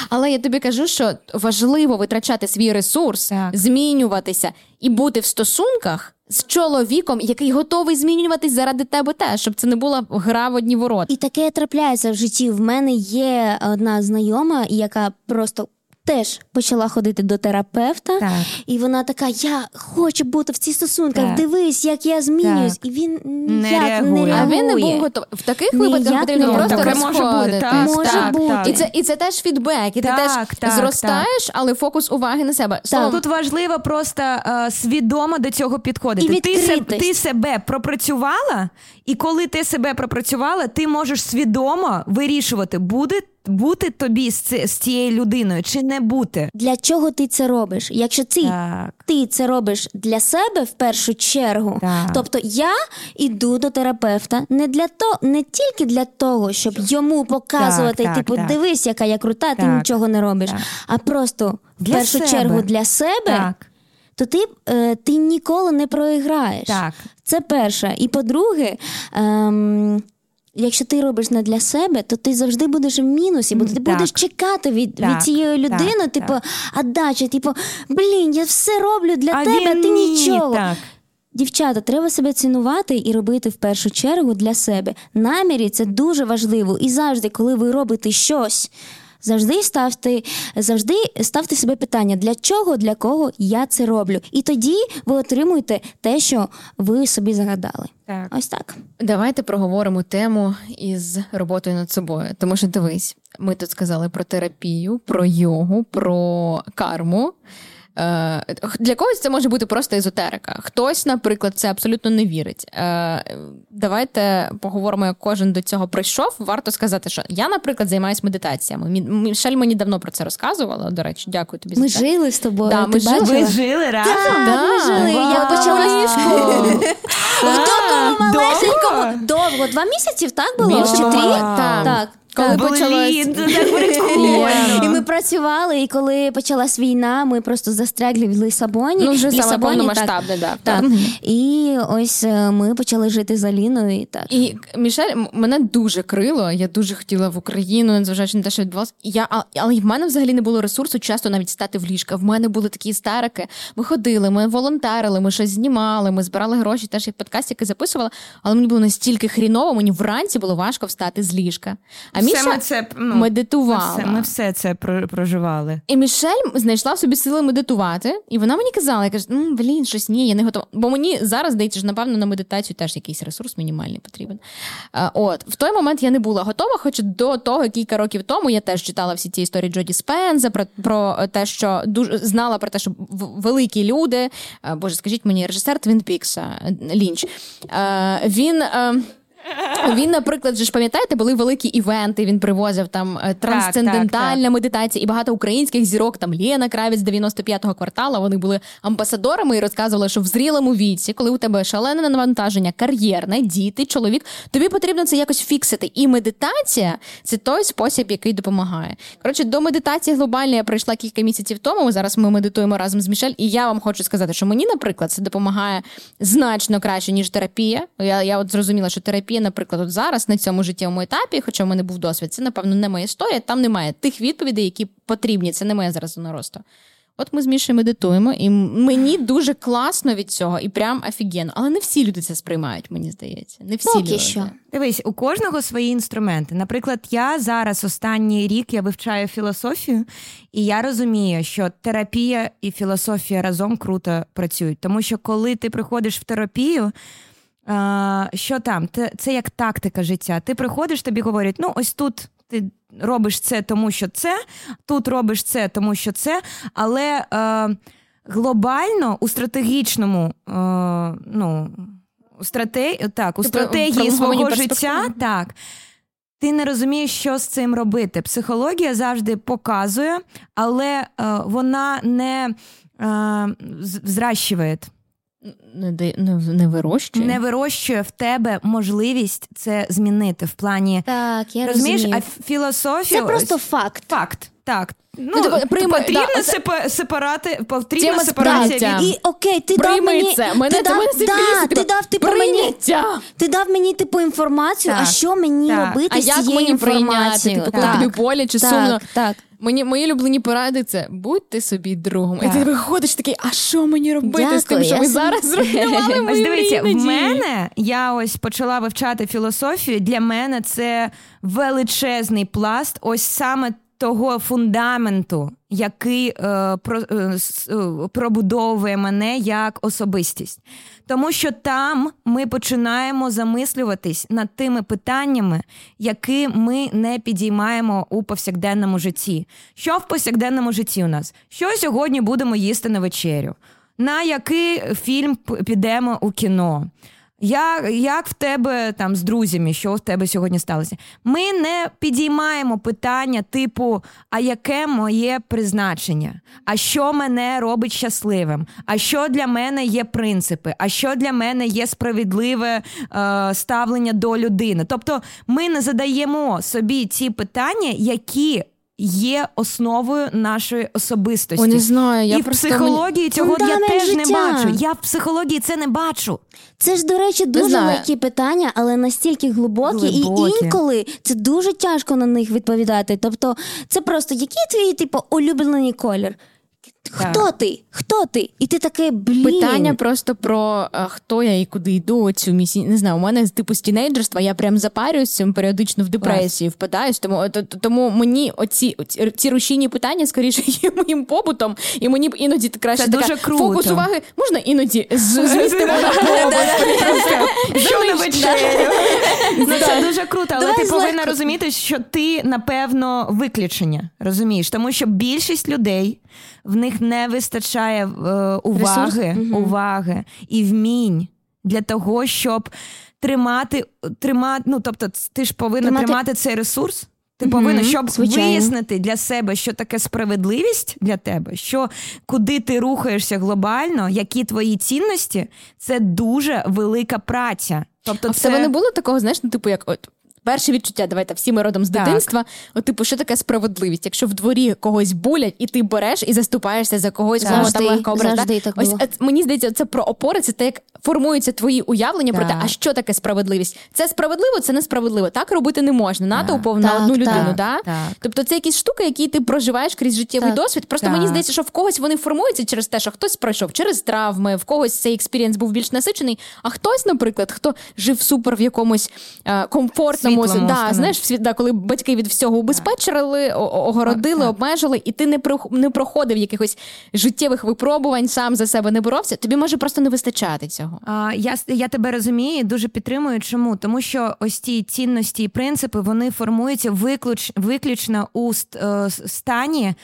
Але я тобі кажу, що важливо витрачати свій ресурс, так. змінюватися і бути в стосунках з чоловіком, який готовий змінюватись заради тебе теж, щоб це не була гра в одні ворота. І таке трапляється в житті. В мене є одна знайома, яка просто теж почала ходити до терапевта, так. і вона така: Я хочу бути в цих стосунках, так. дивись, як я змінююсь. І він не реагує. не реагує. А він не був готовий. В таких випадках потрібно просто розходити. Так, може так, бути. Так. І це і це теж фідбек, і ти теж зростаєш, але фокус уваги на себе. Так. Тут важливо просто uh, свідомо до цього підходити. І ти, ти себе пропрацювала, і коли ти себе пропрацювала, ти можеш свідомо вирішувати, буде бути тобі з цією людиною чи не бути. Для чого ти це робиш? Якщо ти так. ти це робиш для себе в першу чергу, так. тобто я йду до терапевта не для того, не тільки для того, щоб йому показувати, так, типу, дивись, яка я крута, ти нічого не робиш, а просто для в першу себе. чергу для себе. То ти е, ти ніколи не програєш. Так. Це перше. І по-друге, ем, якщо ти робиш не для себе, то ти завжди будеш в мінусі, бо ти так. будеш чекати від так, від цієї людини, так, типу, дача, типу, блін, я все роблю для а тебе, а ти ні, нічого. Так. Дівчата, треба себе цінувати і робити в першу чергу для себе. Намірі це дуже важливо. І завжди, коли ви робите щось. Завжди ставте завжди ставте себе питання, для чого, для кого я це роблю. І тоді ви отримуєте те, що ви собі загадали. Так. Ось так. Давайте проговоримо тему із роботою над собою. Тому що дивись, ми тут сказали про терапію, про йогу, про карму. Е, для когось це може бути просто езотерика. Хтось, наприклад, це абсолютно не вірить. Е, давайте поговоримо, як кожен до цього прийшов. Варто сказати, що я, наприклад, займаюся медитаціями. Мішель мені давно про це розказувала. До речі, дякую тобі. Ми за це. жили з тобою. Да, ми жили. Ви жили разом? Так, да. ми жили. Я почала ліжку. У такому малесенькому довго. Два місяці, так було? Чи три? Так. Коли почалось... це (laughs) так прикольно. (laughs) І ми працювали, і коли почалась війна, ми просто застрягли в Лісабоні. Ну, вже саме повномасштабне, так. Так. так. І ось е, ми почали жити з Аліною. І так. І Мішель, мене дуже крило, я дуже хотіла в Україну, незважаючи на те, що відбувалося. Я, Але в мене взагалі не було ресурсу часто навіть стати в ліжка. В мене були такі істерики. Ми ходили, ми волонтерили, ми щось знімали, ми збирали гроші, теж як подкаст, який записувала, але мені було настільки хріново, мені вранці було важко встати з ліжка. А Міша ми це ну, медитувала. Ми все, ми все це проживали. І Мішель знайшла в собі сили медитувати, і вона мені казала, я кажу, ну, блін, щось ні, я не готова. Бо мені зараз здається, що напевно на медитацію теж якийсь ресурс мінімальний потрібен. А, От в той момент я не була готова, хоча до того кілька років тому я теж читала всі ці історії Джоді Спенза про про те, що дуже знала про те, що великі люди, боже, скажіть мені, режисер Твін Пікса Лінч. Він. Він, наприклад, же ж пам'ятаєте, були великі івенти. Він привозив там е, трансцендентальна так, медитація і багато українських зірок. Там Лєна Кравець 95-го квартала. Вони були амбасадорами і розказували, що в зрілому віці, коли у тебе шалене навантаження, кар'єрне, діти, чоловік, тобі потрібно це якось фіксити. І медитація це той спосіб, який допомагає. Коротше, до медитації глобальної я прийшла кілька місяців тому. Зараз ми медитуємо разом з Мішель, і я вам хочу сказати, що мені, наприклад, це допомагає значно краще ніж терапія. Я, Я от зрозуміла, що терапія є, наприклад, от зараз на цьому життєвому етапі, хоча в мене був досвід, це, напевно, не моя історія. Там немає тих відповідей, які потрібні. Це не моя зараз зона росту. От ми з Мішою медитуємо, і мені дуже класно від цього, і прям офігенно. Але не всі люди це сприймають, мені здається. Не всі Поки люди. що. Дивись, у кожного свої інструменти. Наприклад, я зараз останній рік я вивчаю філософію, і я розумію, що терапія і філософія разом круто працюють. Тому що коли ти приходиш в терапію. Що там? Це як тактика життя. Ти приходиш, тобі говорять, ну ось тут ти робиш це, тому що це, тут робиш це, тому що це. Але е, глобально у стратегічному е, ну, у стратегії, так, у Типу, стратегії свого життя, так. Ти не розумієш, що з цим робити. Психологія завжди показує, але е, вона не е, з- взращує, Не, не, не вирощує. не вирощує в тебе можливість це змінити в плані. Так, я розумієш, розумію. а філософія Це просто факт. факт. Так. Ну, Ну, типу, прийми- потрібно да, сепа- сепарати, потрібна сепарація від І окей, ти дав мені це. Мене ти дав, мене да, ти типу, дав типу мені ти дав мені типу інформацію, а що мені так. робити А з цією інформацією? Типу, коли тобі боляче, так, сумно. Так. Мені мої улюблені поради це будьте собі другом. І ти виходиш такий, а що мені робити з тим, що ми ви зараз (laughs) зруйнували Ось мою дивіться, в мене я ось почала вивчати філософію. Для мене це величезний пласт, ось саме того фундаменту, який е, про, е, е, пробудовує мене як особистість. Тому що там ми починаємо замислюватись над тими питаннями, які ми не підіймаємо у повсякденному житті. Що в повсякденному житті у нас? Що сьогодні будемо їсти на вечерю? На який фільм підемо у кіно? Як, як в тебе там з друзями, що в тебе сьогодні сталося? Ми не підіймаємо питання типу: а яке моє призначення? А що мене робить щасливим? А що для мене є принципи? А що для мене є справедливе е, ставлення до людини? Тобто ми не задаємо собі ті питання, які є основою нашої особистості. О, не знаю, я І в психології цього я теж теж не бачу. Я в психології це не бачу. Це ж, до речі, дуже легкі питання, але настільки глибокі, Глибокі. і інколи це дуже тяжко на них відповідати. Тобто, це просто який твій типу улюблений колір? Хто ти? Хто ти? І ти таке блін. Питання просто про а, хто я і куди йду цю місію. Не знаю, у мене типу з тінейджерства я прям запарююсь цим періодично в депресію, впадаюсь. Тому т- т- тому мені оці, оці ці рушійні питання скоріше є моїм побутом, і мені б іноді краще Це така дуже круто. фокус уваги. Можна іноді змістимо на побут. Що на вечерю? Ну це дуже круто, але ти повинна розуміти, що ти напевно виключення. Розумієш, тому що більшість людей в них не вистачає е, уваги, уваги і вмінь для того, щоб тримати, тримати. Ну тобто, ти ж повинна Тримати- тримати цей ресурс. Ти повинна, щоб звичайно. вияснити для себе, що таке справедливість для тебе, що куди ти рухаєшся глобально, які твої цінності, це дуже велика праця. Тобто, А в це тебе не було такого, знаєш, ну типу, як от. Перше відчуття, давайте всі ми родом з Так. дитинства. От, типу, що таке справедливість? Якщо в дворі когось булять, і ти береш і заступаєшся за когось, кому Завжди, там легко обрати. завжди так Ось е, мені здається, це про опори, це те, як формуються твої уявлення про те, а що таке справедливість? Це справедливо, це несправедливо. Так робити не можна. Натовпом на Так, одну так, людину. Да? так. Тобто це якісь штуки, які ти проживаєш крізь життєвий Так. досвід. Просто Так. мені здається, що в когось вони формуються через те, що хтось пройшов через травми, в когось цей experience був більш насичений, а хтось, наприклад, хто жив супер в якомусь е, комфортному Світлому да, знаєш, світ, да, коли батьки від всього убезпечили, огородили, Так, обмежили, і ти не прох- не проходив якихось життєвих випробувань, сам за себе не боровся. Тобі може просто не вистачати цього. А, я, я тебе розумію, дуже підтримую. Чому? Тому що ось ті цінності і принципи вони формуються виключ, виключно у е, стані.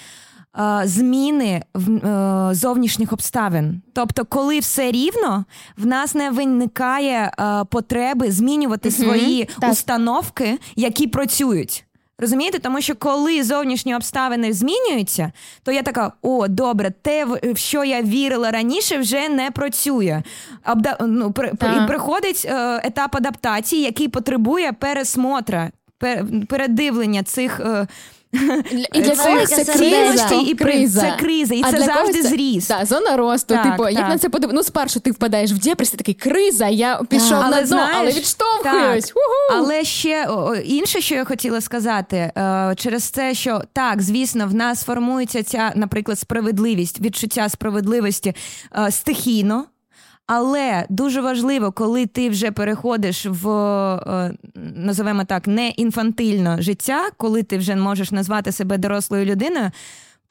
Е, Зміни в е, зовнішніх обставин, тобто, коли все рівно, в нас не виникає е, потреби змінювати свої так. установки, які працюють. Розумієте, тому що коли зовнішні обставини змінюються, то я така: о, добре, те, в що я вірила раніше, вже не працює. Абда... Ну, при... І приходить е, етап адаптації, який потребує пересмотра, пер... передивлення цих. Е... І для когось це цінностей криза. і при- це криза, і А це для завжди когось це- зріст. Да, зона росту. Так, типу, як на це подив... Ну, спершу ти впадаєш в депрес, ти такий криза, я пішов Так. на Але дно, знаєш, але відштовхуюсь. Але ще о, інше, що я хотіла сказати, е, через це, що так, звісно, в нас формується ця, наприклад, справедливість, відчуття справедливості е, стихійно. Але дуже важливо, коли ти вже переходиш в е, називаємо так, не інфантильне життя, коли ти вже можеш назвати себе дорослою людиною.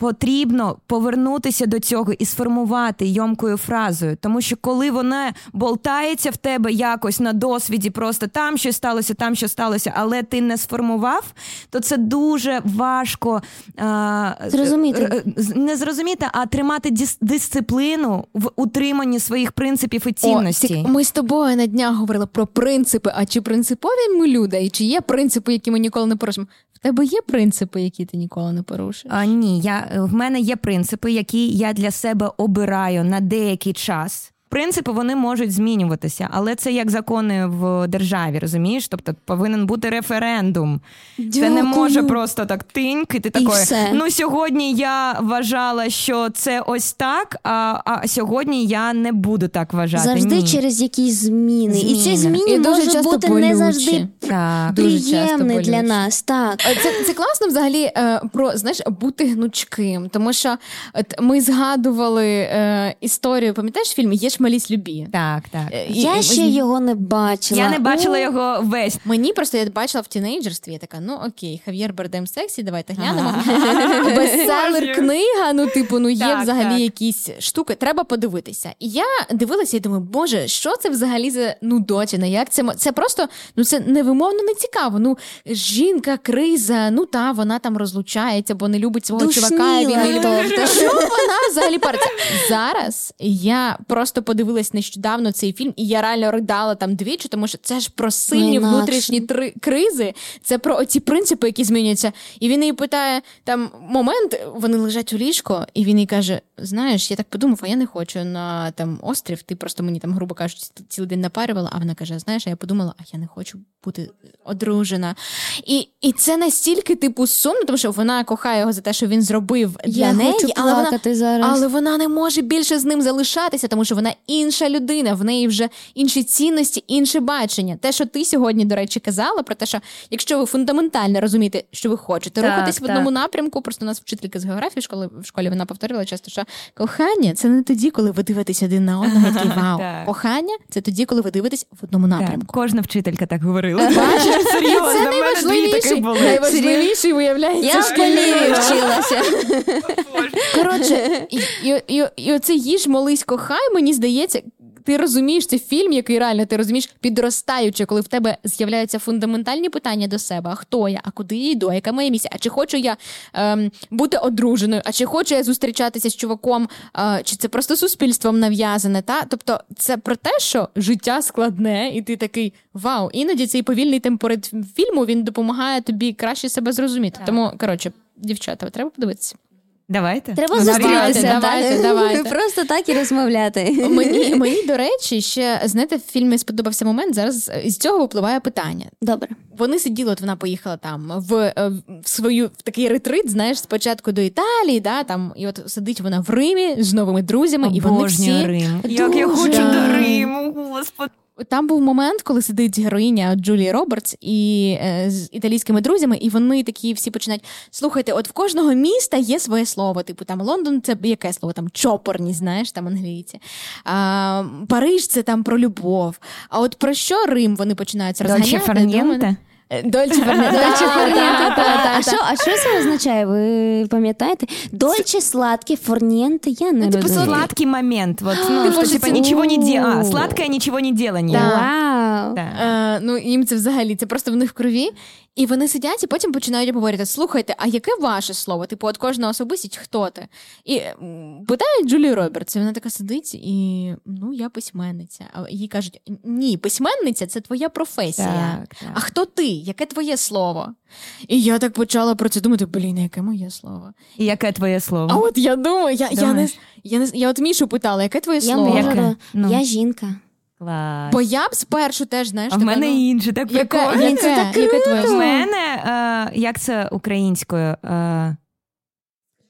Потрібно повернутися до цього і сформувати йомкою фразою. Тому що коли вона болтається в тебе якось на досвіді, просто там щось сталося, там що сталося, але ти не сформував, то це дуже важко е, Зрозуміти. е, не зрозуміти, а тримати дис- дисципліну в утриманні своїх принципів і цінностей. О, ми з тобою на днях говорили про принципи. А чи принципові ми люди? І чи є принципи, які ми ніколи не порушимо? В тебе є принципи, які ти ніколи не порушиш? А, ні, я, в мене є принципи, які я для себе обираю на деякий час. Принципи вони можуть змінюватися, але це як закони в державі, розумієш? Тобто повинен бути референдум. Це не може просто так тиньк, і ти такої. Ну сьогодні я вважала, що це ось так, а, а сьогодні я не буду так вважати. Завжди Ні. через якісь зміни. І ці Зміни. зміни І можуть бути не завжди так. Дуже часто приємні для нас. Так. Е, Це, це класно взагалі е, про знаєш бути гнучким, тому що от ми згадували е, історію. Пам'ятаєш фільм Є ж малість любі? Так, так. Е, і- Я і- ще його не бачила. Я не бачила О, його весь. Мені просто я бачила в тінейджерстві. Я така, ну окей, Хав'єр Бардем сексі, давайте глянемо. (laughs) Бестселер книга. Ну, типу, ну є Так, взагалі так. якісь штуки, треба подивитися. І я дивилася і думаю, боже, що це взагалі за нудотіна? Як це це просто ну це невимовно не цікаво. Ну жінка, криза, ну та вона там розлучається, бо не любить свого Душніла, чувака. Він не любить. Що (laughs) вона взагалі париться? Зараз я просто подивилась нещодавно цей фільм, і я реально ридала там двічі, тому що це ж про сильні інакше. внутрішні три кризи. Це про оці принципи, які змінюються. І він її питає: там момент, вони лежать у ліжко, і він їй каже: Знаєш, я так подумав, а я не хочу на там острів. Ти просто мені там, грубо кажучи, цілий день напарювала. А вона каже: Знаєш, а я подумала, а я не хочу бути одружена. І, і це настільки типу сумно, тому що вона кохає його за те, що він зробив для Я неї, хочу але вона зараз. але вона не може більше з ним залишатися, тому що вона інша людина, в неї вже інші цінності, інше бачення. Те, що ти сьогодні, до речі, казала, про те, що якщо ви фундаментально розумієте, що ви хочете, Так, рухатись в одному напрямку. Просто у нас вчителька з географії школи в школі вона повторювала часто, що кохання це не тоді, коли ви дивитесь один на одного, і (laughs) вау. Так. Кохання це тоді, коли ви дивитесь в одному Так, напрямку. кожна вчителька так говорила. Бачиш, (laughs) Серйозно, це мене найважливіший, найважливіший виявляється. Я вчилася. (laughs) Коротше, і, і, і, і оце їж молись кохай, мені здається. Ти розумієш це фільм, який реально ти розумієш, підростаючи, коли в тебе з'являються фундаментальні питання до себе: а хто я, а куди я йду, а яка моя місія? А чи хочу я ем, бути одруженою, а чи хочу я зустрічатися з чуваком, е, чи це просто суспільством нав'язане? Та тобто, це про те, що життя складне, і ти такий вау. Іноді цей повільний темпорит фільму він допомагає тобі краще себе зрозуміти. Тому коротше, дівчата, треба подивитися. Давайте. Треба Ну, зустрітися. давайте, так? давайте, (laughs) давайте. Просто так і розмовляти. Мені, (laughs) мені, до речі, ще знаєте, в фільмі сподобався момент. Зараз з цього випливає питання. Добре. Вони сиділи, от вона поїхала там в, е, в свою в такий ретрит, знаєш, спочатку до Італії, да, там, і от сидить вона в Римі з новими друзями, і вони всі Рим. Як я хочу до Риму, господи. Там був момент, коли сидить героїня Джулії Робертс і е, з італійськими друзями, і вони такі всі починають. Слухайте, от в кожного міста є своє слово. Типу там Лондон це яке слово? Там чопорні, знаєш, там англійці. А, Париж це там про любов. А от про що Рим вони починають розганяти? Дольче Дольче (laughs) Дольче форнієнте. А що, а що це означає? Ви пам'ятаєте? Дольче сладке форнієнте, я не Ну, типу, сладкий момент. Вот, ну, Типу, що типа, це- не. А, У. сладкое не делание. Вау. Да. Е, ну, їм це взагалі, це просто в них в крові. І вони сидять і потім починають говорити: слухайте, а яке ваше слово? Типу, от кожна особистість, хто ти? І м, питають Джулію Робертс, і вона така сидить, і ну, я письменниця. А їй кажуть: ні, письменниця це твоя професія. Так, так. А хто ти? Яке твоє слово? І я так почала про це думати: блін, яке моє слово? І яке твоє слово? А от я думаю, я, я, не, я, не я от Мішу питала, яке твоє Я слово? Яке? Ну. Я жінка. Клас. Бо я б спершу теж, знаєш, А в мене ну, інше, так Яке, прикольно. яке, це так яке твоє В мене, е, як це українською? Е,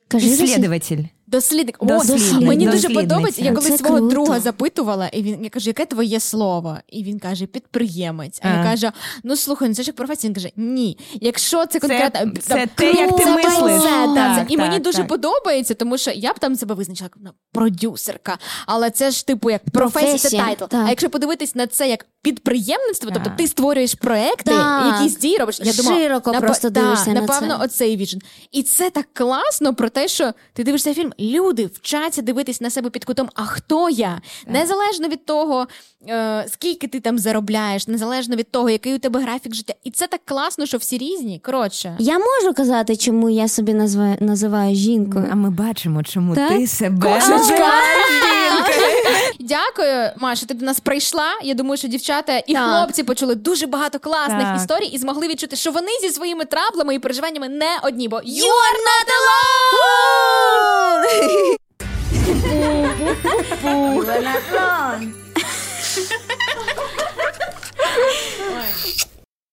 Кажи. Ісследователь. Дослідник. О, Дослідник, мені дуже подобається. Я Це колись свого круто. друга запитувала, і він я кажу, яке твоє слово? І він каже, підприємець. А я Ага. кажу, ну слухай, ну це ж як професія. Він каже, ні. Якщо це конкретно це те, як ти це мислиш. mindset, Так, це- і мені так, дуже так. подобається, тому що я б там себе визначила як ну, продюсерка. Але це ж типу як професія, це title. так. А якщо подивитись на це як підприємництво, тобто ти створюєш проекти, Так. якісь дії робиш. Я думала, Широко просто дивишся напевно, оцей vision. І це так класно про те, що ти дивишся фільм. Люди вчаться дивитись на себе під кутом. А хто я? Незалежно від того, е, скільки ти там заробляєш, незалежно від того, який у тебе графік життя. І це так класно, що всі різні. Коротше. Я можу казати, чому я собі називаю, називаю жінкою. А ми бачимо, чому Так? ти себе Кошечка! (laughs) Дякую, Маша. Ти до нас прийшла. Я думаю, що дівчата і Так. хлопці почули дуже багато класних Так. історій і змогли відчути, що вони зі своїми траблами і переживаннями не одні, бо you are not alone! Bon plan. ouais.